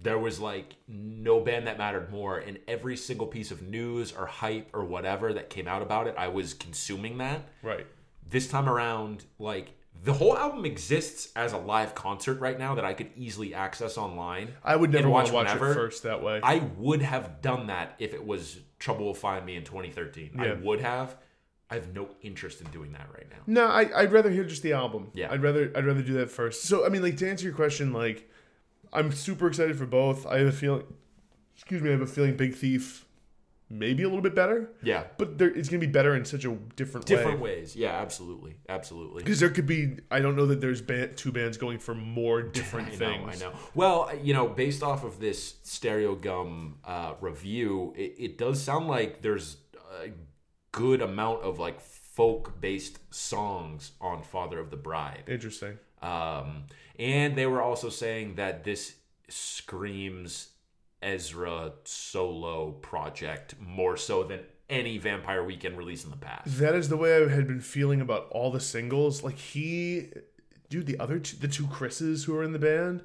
there was like no band that mattered more. And every single piece of news or hype or whatever that came out about it, I was consuming that. right. This time around, like the whole album exists as a live concert right now that I could easily access online. I would never and want to watch whenever. it first that way. I would have done that if it was Trouble Will Find Me in 2013. I would have. I have no interest in doing that right now. No, I, I'd rather hear just the album. Yeah. I'd rather I'd rather do that first. So I mean, like to answer your question, like I'm super excited for both. I have a feeling, excuse me, I have a feeling Big Thief maybe a little bit better, Yeah. but there, it's gonna be better in such a different, Different way. ways. Yeah, absolutely. Absolutely. Because there could be, I don't know that there's band, two bands going for more different I know, things. I know. Well, you know, based off of this Stereogum uh, review, it, it does sound like there's a good amount of like folk-based songs on Father of the Bride. Interesting. Um, and they were also saying that this screams Ezra solo project more so than any Vampire Weekend release in the past. That is the way I had been feeling about all the singles. Like he, dude, the other two, the two Chris's who are in the band,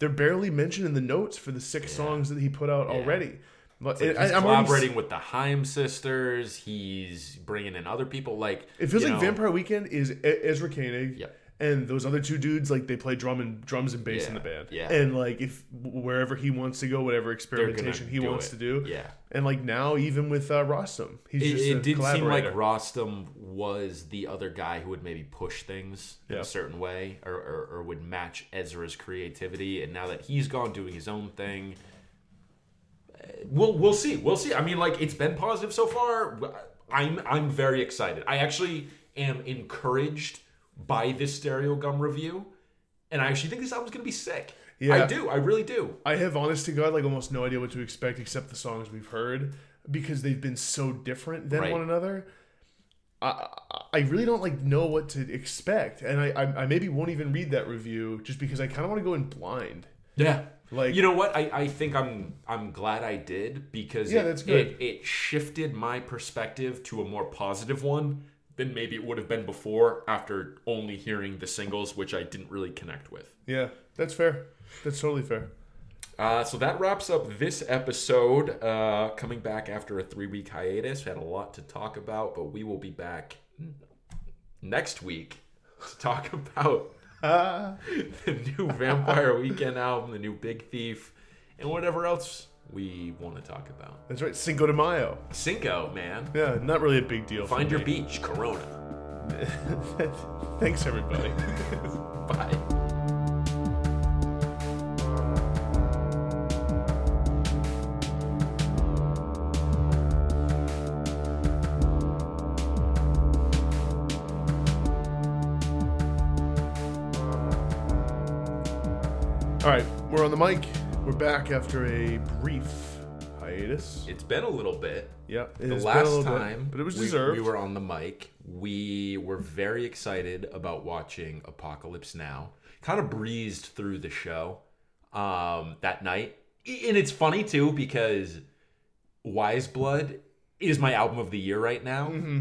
they're barely mentioned in the notes for the six songs that he put out already. But Like, I- he's I'm already- collaborating with the Haim sisters. He's bringing in other people. Like It feels like know, Vampire Weekend is Ezra Koenig. Yep. And those other two dudes, like they play drum and drums and bass in the band. yeah. And like if wherever he wants to go, whatever experimentation he wants it. to do. Yeah. And like now, even with uh, Rostam, he's It, just it a did seem like. Rostam was the other guy who would maybe push things in a certain way or, or, or would match Ezra's creativity. And now that he's gone doing his own thing, uh, we'll we'll see. We'll see. I mean, like it's been positive so far. I'm I'm very excited. I actually am encouraged by this Stereogum review, and I actually think this album's gonna be sick. Yeah. I do. I really do. I have honest to God like almost no idea what to expect except the songs we've heard because they've been so different than Right. one another. I I really don't like know what to expect, and I I, I maybe won't even read that review just because I kind of want to go in blind. Yeah. Like- you know what? I, I think I'm I'm glad I did because Yeah, it, that's good. It, it shifted my perspective to a more positive one than maybe it would have been before after only hearing the singles, which I didn't really connect with. Yeah, that's fair. That's totally fair. Uh, so that wraps up this episode. Uh, coming back after a three week hiatus, we had a lot to talk about, but we will be back next week to talk about Ah. the new Vampire Weekend album, the new Big Thief, and whatever else we want to talk about. That's right, Cinco de Mayo. Cinco, man. Yeah, not really a big deal. for Find your me. beach, Corona. Thanks, everybody. Bye. All right, we're on the mic. Back after a brief hiatus. It's been a little bit. Yeah, it The has been a last little bit, time but it was we, deserved. we were on the mic, we were very excited about watching Apocalypse Now. Kind of breezed through the show um, that night. And it's funny too because Weyes Blood is my album of the year right now. Mm-hmm.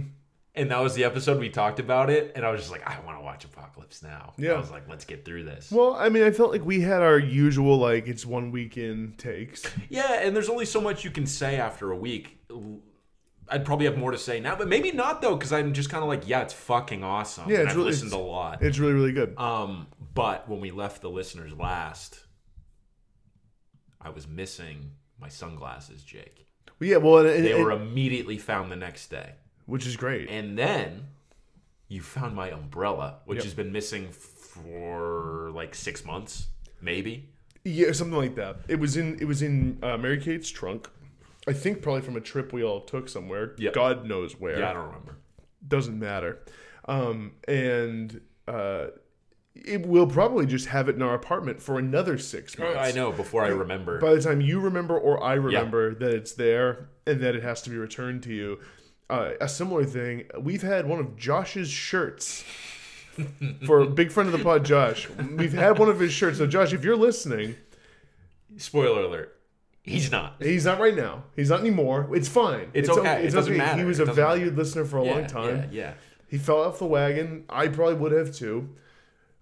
And that was the episode we talked about it. And I was just like, I want to watch Apocalypse Now. Yeah. I was like, let's get through this. Well, I mean, I felt like we had our usual like it's one weekend takes. Yeah, and there's only so much you can say after a week. I'd probably have more to say now, but maybe not though, because I'm just kind of like, yeah, it's fucking awesome. Yeah, it's I've really- listened a lot. It's really really good. Um, but when we left the listeners last, I was missing my sunglasses, Jake. Well, yeah, well, and, They and- were immediately found the next day, which is great. and then you found my umbrella, which Yep. has been missing for like six months, maybe. Yeah, something like that. It was in it was in uh, Mary Kate's trunk. I think probably from a trip we all took somewhere. Yep. God knows where. Yeah, I don't remember. Doesn't matter. Um, and uh, it will probably just have it in our apartment for another six months. I know. Before I remember, By the time you remember or I remember that it's there and that it has to be returned to you, uh, a similar thing. We've had one of Josh's shirts for a big friend of the pod, Josh. We've had one of his shirts. So, Josh, if you're listening, spoiler alert, he's not. he's not right now. He's not anymore. It's fine. It's o- okay. It doesn't matter. He was It a valued listener for a long time. Yeah, yeah. He fell off the wagon. I probably would have too.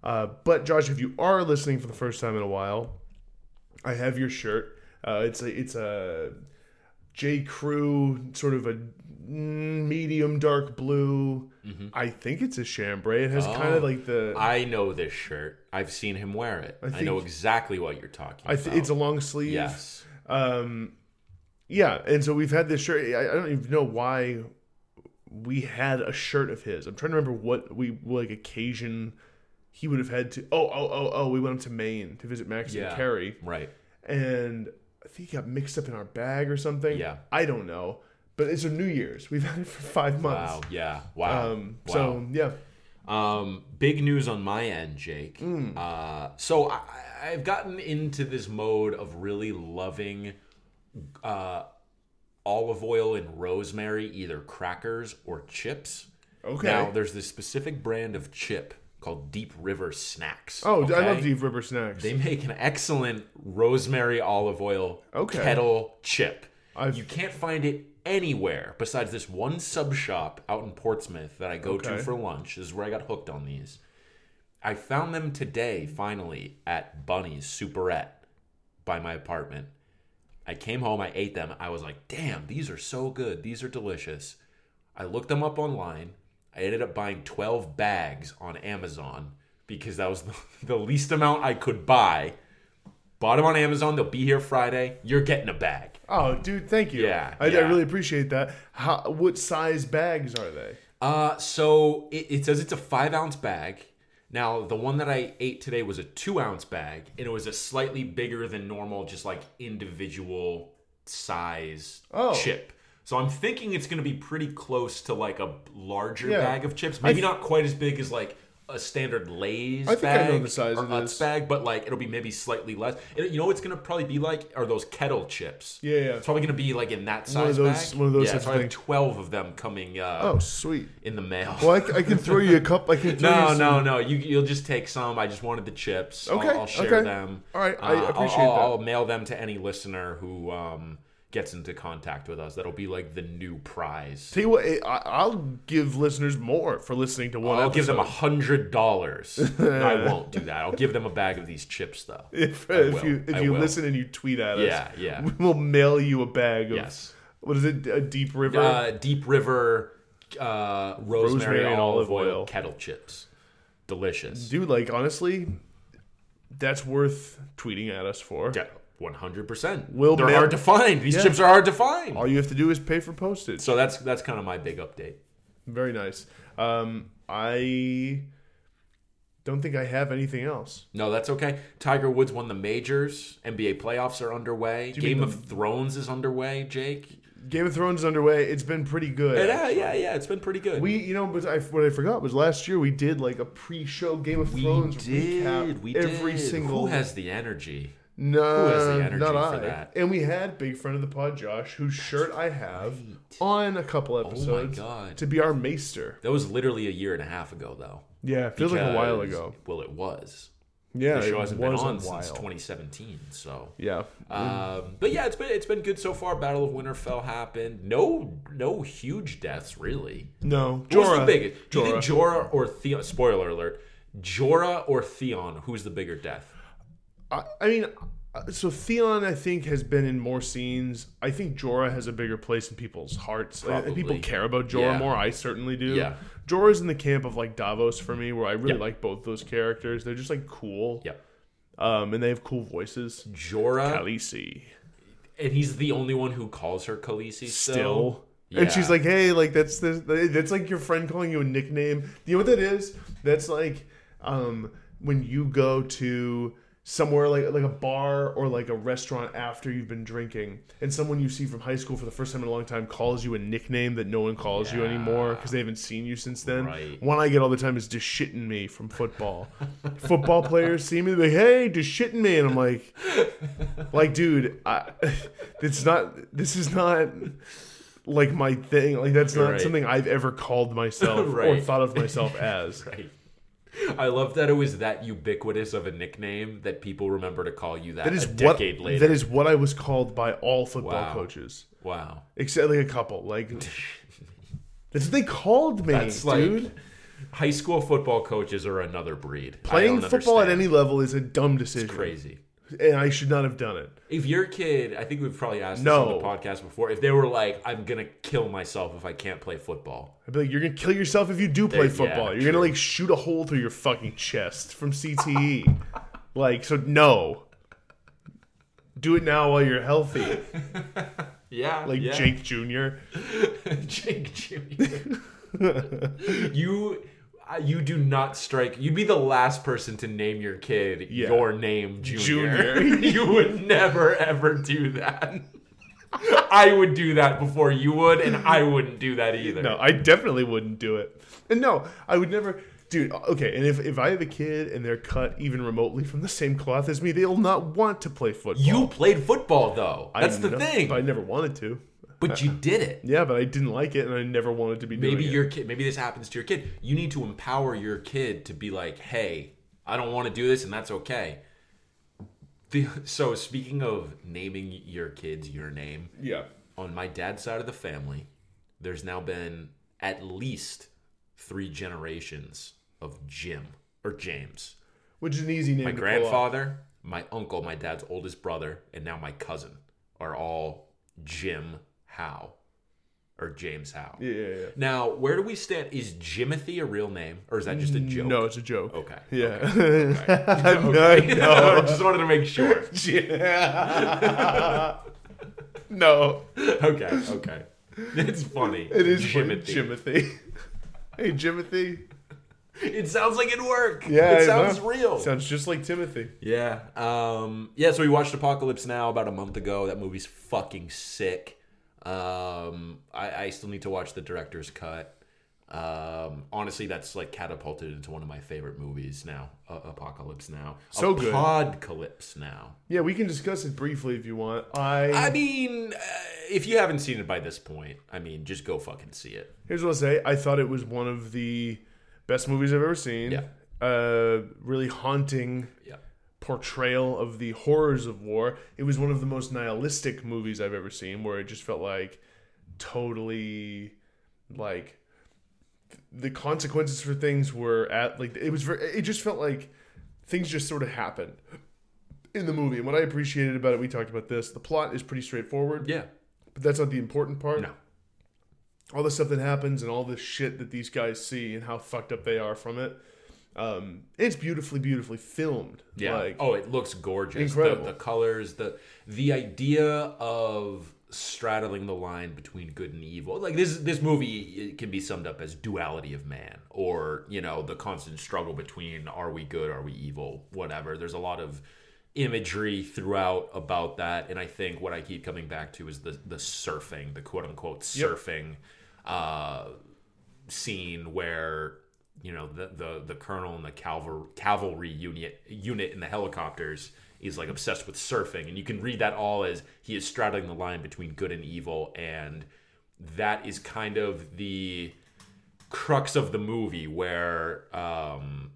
Uh, but Josh, if you are listening for the first time in a while, I have your shirt. Uh, it's a it's a J Crew sort of a medium dark blue. I think it's a chambray. It has kind Mm-hmm. Oh. of like the. I, I know this shirt. I've seen him wear it. I, think- know exactly what you're talking th- about. it's a long sleeve. yes. Um, yeah, and so we've had this shirt. I, I don't even know why we had a shirt of his. I'm trying to remember what we like occasion he would have had to. Oh, oh, oh, oh. We went up to Maine to visit Max Yeah. and Carrie, Right. and I think he got mixed up in our bag or something. Yeah. I don't know, but it's a New Year's. We've had it for five months. Wow. Yeah. Wow. Um, wow. So yeah, Um, big news on my end, Jake. Hmm. Uh, so I, I've gotten into this mode of really loving uh, olive oil and rosemary, either crackers or chips. Okay. Now, there's this specific brand of chip called Deep River Snacks. oh, I love Deep River snacks. They make an excellent rosemary olive oil Okay. kettle chip. I've- You can't find it anywhere besides this one sub shop out in Portsmouth that I go to for lunch. This is where I got hooked on these. I found them today, finally, at Bunny's Superette by my apartment. I came home, I ate them. I was like, damn, these are so good. These are delicious. I looked them up online. I ended up buying 12 bags on Amazon because that was the, the least amount I could buy. Bought them on Amazon. They'll be here Friday. You're getting a bag. Oh, dude, thank you. Yeah, I, yeah. I really appreciate that. How, what size bags are they? Uh, so it, it says it's a five ounce bag. Now, the one that I ate today was a two ounce bag, and it was a slightly bigger than normal, just like individual size Oh. chip. So I'm thinking it's going to be pretty close to like a larger Yeah. bag of chips. Maybe not quite as big as like a standard Lay's I think I bag know the size or of Utz this. bag, but like it'll be maybe slightly less. It- you know what it's going to probably be like? Are those kettle chips? Yeah, yeah. It's probably going to be like in that size One of those- bag. one of those Yeah, types so of have thing. twelve of them coming. Uh, Oh, sweet. in the mail. Well, I, c- I can throw you a cup. I can throw no, you some, no, no. You you'll just take some. I just wanted the chips. I'll- Okay, I'll, share okay. them. All right, I Uh, I'll- appreciate I'll, that. I'll mail them to any listener who um, gets into contact with us. That'll be like the new prize. Tell you what, I, I'll give listeners more for listening to one. I'll give them a hundred dollars. I won't do that. I'll give them a bag of these chips though. If, if you if I you will. listen and you tweet at us, Yeah, yeah. we'll mail you a bag of Yes. what is it? A deep river. Uh, Deep River uh, rosemary, Rosemary and olive olive oil oil. kettle chips. Delicious. Dude, like honestly, that's worth tweeting at us for. Yeah, one hundred percent. We'll They're mail- hard to find. These Yeah. chips are hard to find. All you have to do is pay for postage. So that's that's kind of my big update. Very nice. Um, I don't think I have anything else. No, that's okay. Tiger Woods won the majors. NBA playoffs are underway. Game mean of Thrones is underway. Jake. Game of Thrones is underway. It's been pretty good. Yeah, yeah, yeah. It's been pretty good. We, you know, but I, what I forgot was last year we did like a pre-show Game of we Thrones did. recap. We every did. single Who has the energy? No, who has the energy not for I. that? And we had big friend of the pod, Josh, whose shirt I have on a couple episodes Oh my God. to be our maester. That was literally a year and a half ago, though. Yeah, it feels like a while ago. Well, it was. Yeah, The show hasn't been on since 2017. So. Yeah, Um, but yeah, it's been it's been good so far. Battle of Winterfell happened. No no huge deaths really. no, Who's Jorah. the biggest? Do you think Jorah. Jorah or Theon? Spoiler alert: Jorah or Theon? Who's the bigger death? I, I mean, uh, so Theon, I think, has been in more scenes. I think Jorah has a bigger place in people's hearts. Uh, People care about Jorah Yeah. more. I certainly do. Yeah. Jorah's in the camp of like Davos for me, where I really Yeah. like both those characters. They're just like cool. Yep. Um, and they have cool voices. Jorah, Khaleesi and he's the only one who calls her Khaleesi still. still. And she's like, "Hey, like that's this, that's like your friend calling you a nickname." Do you know what that is? That's like um, when you go to somewhere like like a bar or like a restaurant after you've been drinking, and someone you see from high school for the first time in a long time calls you a nickname that no one calls you anymore because they haven't seen you since then. Right. One I get all the time is just shitting me from football. football players see me, they're like, "Hey, just shitting me," and I'm like, like, dude, I, it's not. This is not like my thing. Like that's not Right. something I've ever called myself or thought of myself as. Right. I love that it was that ubiquitous of a nickname that people remember to call you that, That is a what later. that is what I was called by all football Wow. coaches, wow. except like a couple. Like that's what they called me, That's like dude. high school football coaches are another breed. Playing football at any level is a dumb decision, crazy. And I should not have done it. If your kid, I think we've probably asked this No. on the podcast before, if they were like, "I'm gonna kill myself if I can't play football," I'd be like, you're gonna kill yourself if you do play yeah, football. you're true. gonna like shoot a hole through your fucking chest from CTE. like, so no. Do it now while you're healthy, yeah, like yeah. Jake Jr. Jake Jr. you, you do not strike. You'd be the last person to name your kid Yeah. your name, Junior. Junior. you would never ever do that. I would do that before you would, and I wouldn't do that either. No, I definitely wouldn't do it. And no, I would never. Dude, okay, and if, if I have a kid and they're cut even remotely from the same cloth as me, they'll not want to play football. You played football though. I That's the know, thing. But I never wanted to. But you did it. Yeah, but I didn't like it and I never wanted to be doing maybe it. your kid maybe this happens to your kid you need to empower your kid to be like hey i don't want to do this and that's okay the, so speaking of naming your kids your name Yeah. on my dad's side of the family there's now been at least three generations of jim or james Which is an easy name my to pull off. grandfather my uncle my dad's oldest brother and now my cousin are all Jim Howe or James Howe. Yeah, yeah, yeah. Now, where do we stand? Is Jimothy a real name, or is that just a joke? No, it's a joke. Okay. Yeah. Okay. no, Okay. no. I just wanted to make sure. Yeah. no. Okay. Okay. It's funny. It is Jimothy. Jimothy. hey, Jimothy. It sounds like it'd work. Yeah, It sounds know. real. Sounds just like Timothy. Yeah. Um, yeah, so we watched Apocalypse Now about a month ago. That movie's fucking sick. Um, I, I still need to watch the director's cut. Um, honestly, that's like catapulted into one of my favorite movies now. Uh, Apocalypse Now. So good. Podcalypse Now. Yeah, we can discuss it briefly if you want. I, I mean, uh, if you haven't seen it by this point, I mean, just go fucking see it. here's what I'll say. I thought it was one of the best movies I've ever seen. Yeah. Uh, really haunting Yeah. Portrayal of the horrors of war. It was one of the most nihilistic movies I've ever seen, where it just felt like totally like the consequences for things were at like it was very, it just felt like things just sort of happened in the movie. And what I appreciated about it, we talked about this. The plot is pretty straightforward, Yeah. but that's not the important part. No. All the stuff that happens and all the shit that these guys see and how fucked up they are from it. Um, it's beautifully, beautifully filmed. Yeah. Like, oh, it looks gorgeous. Incredible. The, the colors, the the idea of straddling the line between good and evil. Like this this movie it can be summed up as duality of man or, you know, the constant struggle between are we good, are we evil, whatever. There's a lot of imagery throughout about that and I think what I keep coming back to is the the surfing, the quote unquote Yep. surfing uh scene where you know the the, the colonel and the cavalry cavalry unit unit in the helicopters is like obsessed with surfing. And you can read that all as he is straddling the line between good and evil. And that is kind of the crux of the movie where um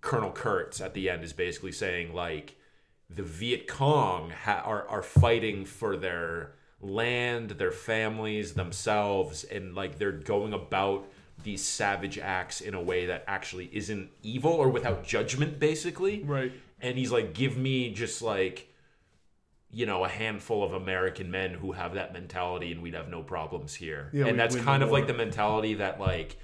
Colonel Kurtz at the end is basically saying like the Viet Cong ha- are are fighting for their land, their families, themselves, and like they're going about these savage acts in a way that actually isn't evil or without judgment, basically. Right. And he's like, give me just like, you know, a handful of American men who have that mentality, and we'd have no problems here. Yeah, and that's kind of like the mentality that like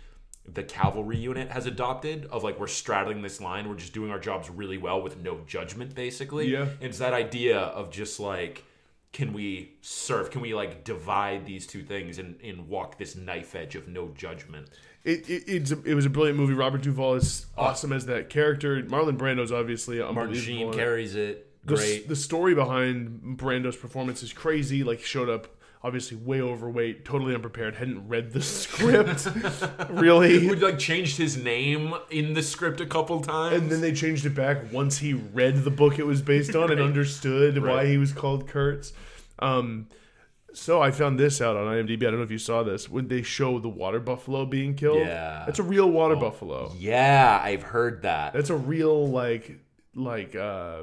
the cavalry unit has adopted of like we're straddling this line we're just doing our jobs really well with no judgment basically Yeah. and it's that idea of just like can we serve can we like divide these two things and, and walk this knife edge of no judgment It, it, it's a, it was a brilliant movie. Robert Duvall is oh. awesome as that character. Marlon Brando's obviously martin sheen it. carries it The, great the story behind Brando's performance is crazy. Like he showed up obviously way overweight, totally unprepared, hadn't read the script really. Who like changed his name in the script a couple times And then they changed it back once he read the book it was based on and understood why he was called Kurtz. Um, so I found this out on IMDb. I don't know if you saw this. When they show the water buffalo being killed, Yeah. Oh. that's a real water buffalo. yeah i've heard that That's a real like like uh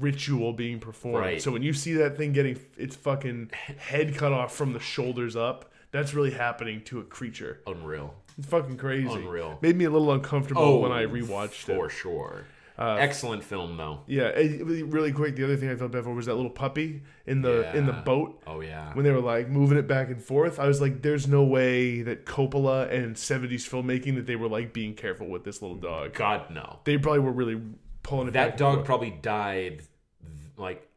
ritual being performed. Right. So when you see that thing getting its fucking head cut off from the shoulders up, that's really happening to a creature. unreal It's fucking crazy. Unreal. Made me a little uncomfortable oh, when I rewatched it. for sure uh, excellent film though Yeah, it- really- really quick. The other thing I felt bad for was that little puppy in the in the boat oh yeah when they were like moving it back and forth. I was like, "There's no way that Coppola and '70s filmmaking that they were like being careful with this little dog. god no They probably were really pulling it. that dog probably died like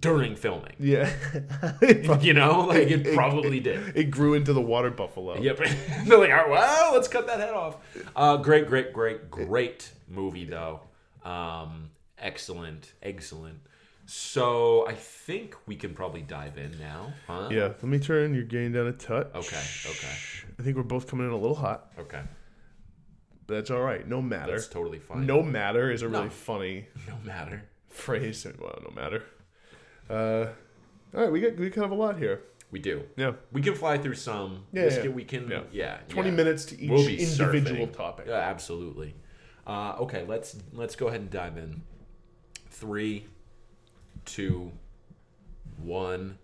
during filming. yeah, You know, like it probably did. It grew into the water buffalo. Yep. They're like, "All right, well, let's cut that head off. Uh, great, great, great, great movie though. Um, excellent, excellent. So I think we can probably dive in now, huh? Yeah, let me turn your gain down a touch. Okay. Okay. I think we're both coming in a little hot, Okay. But that's all right. No matter. That's totally fine. no matter is a really No. funny no matter. phrase. Well, no matter. Uh, all right, we got we kind of a lot here. We do. Yeah, We can fly through some. Yeah, yeah. we can. Yeah. Yeah. twenty yeah. minutes to each We'll individual surfing. topic. Yeah, absolutely. Uh, okay, let's let's go ahead and dive in. Three, two, one.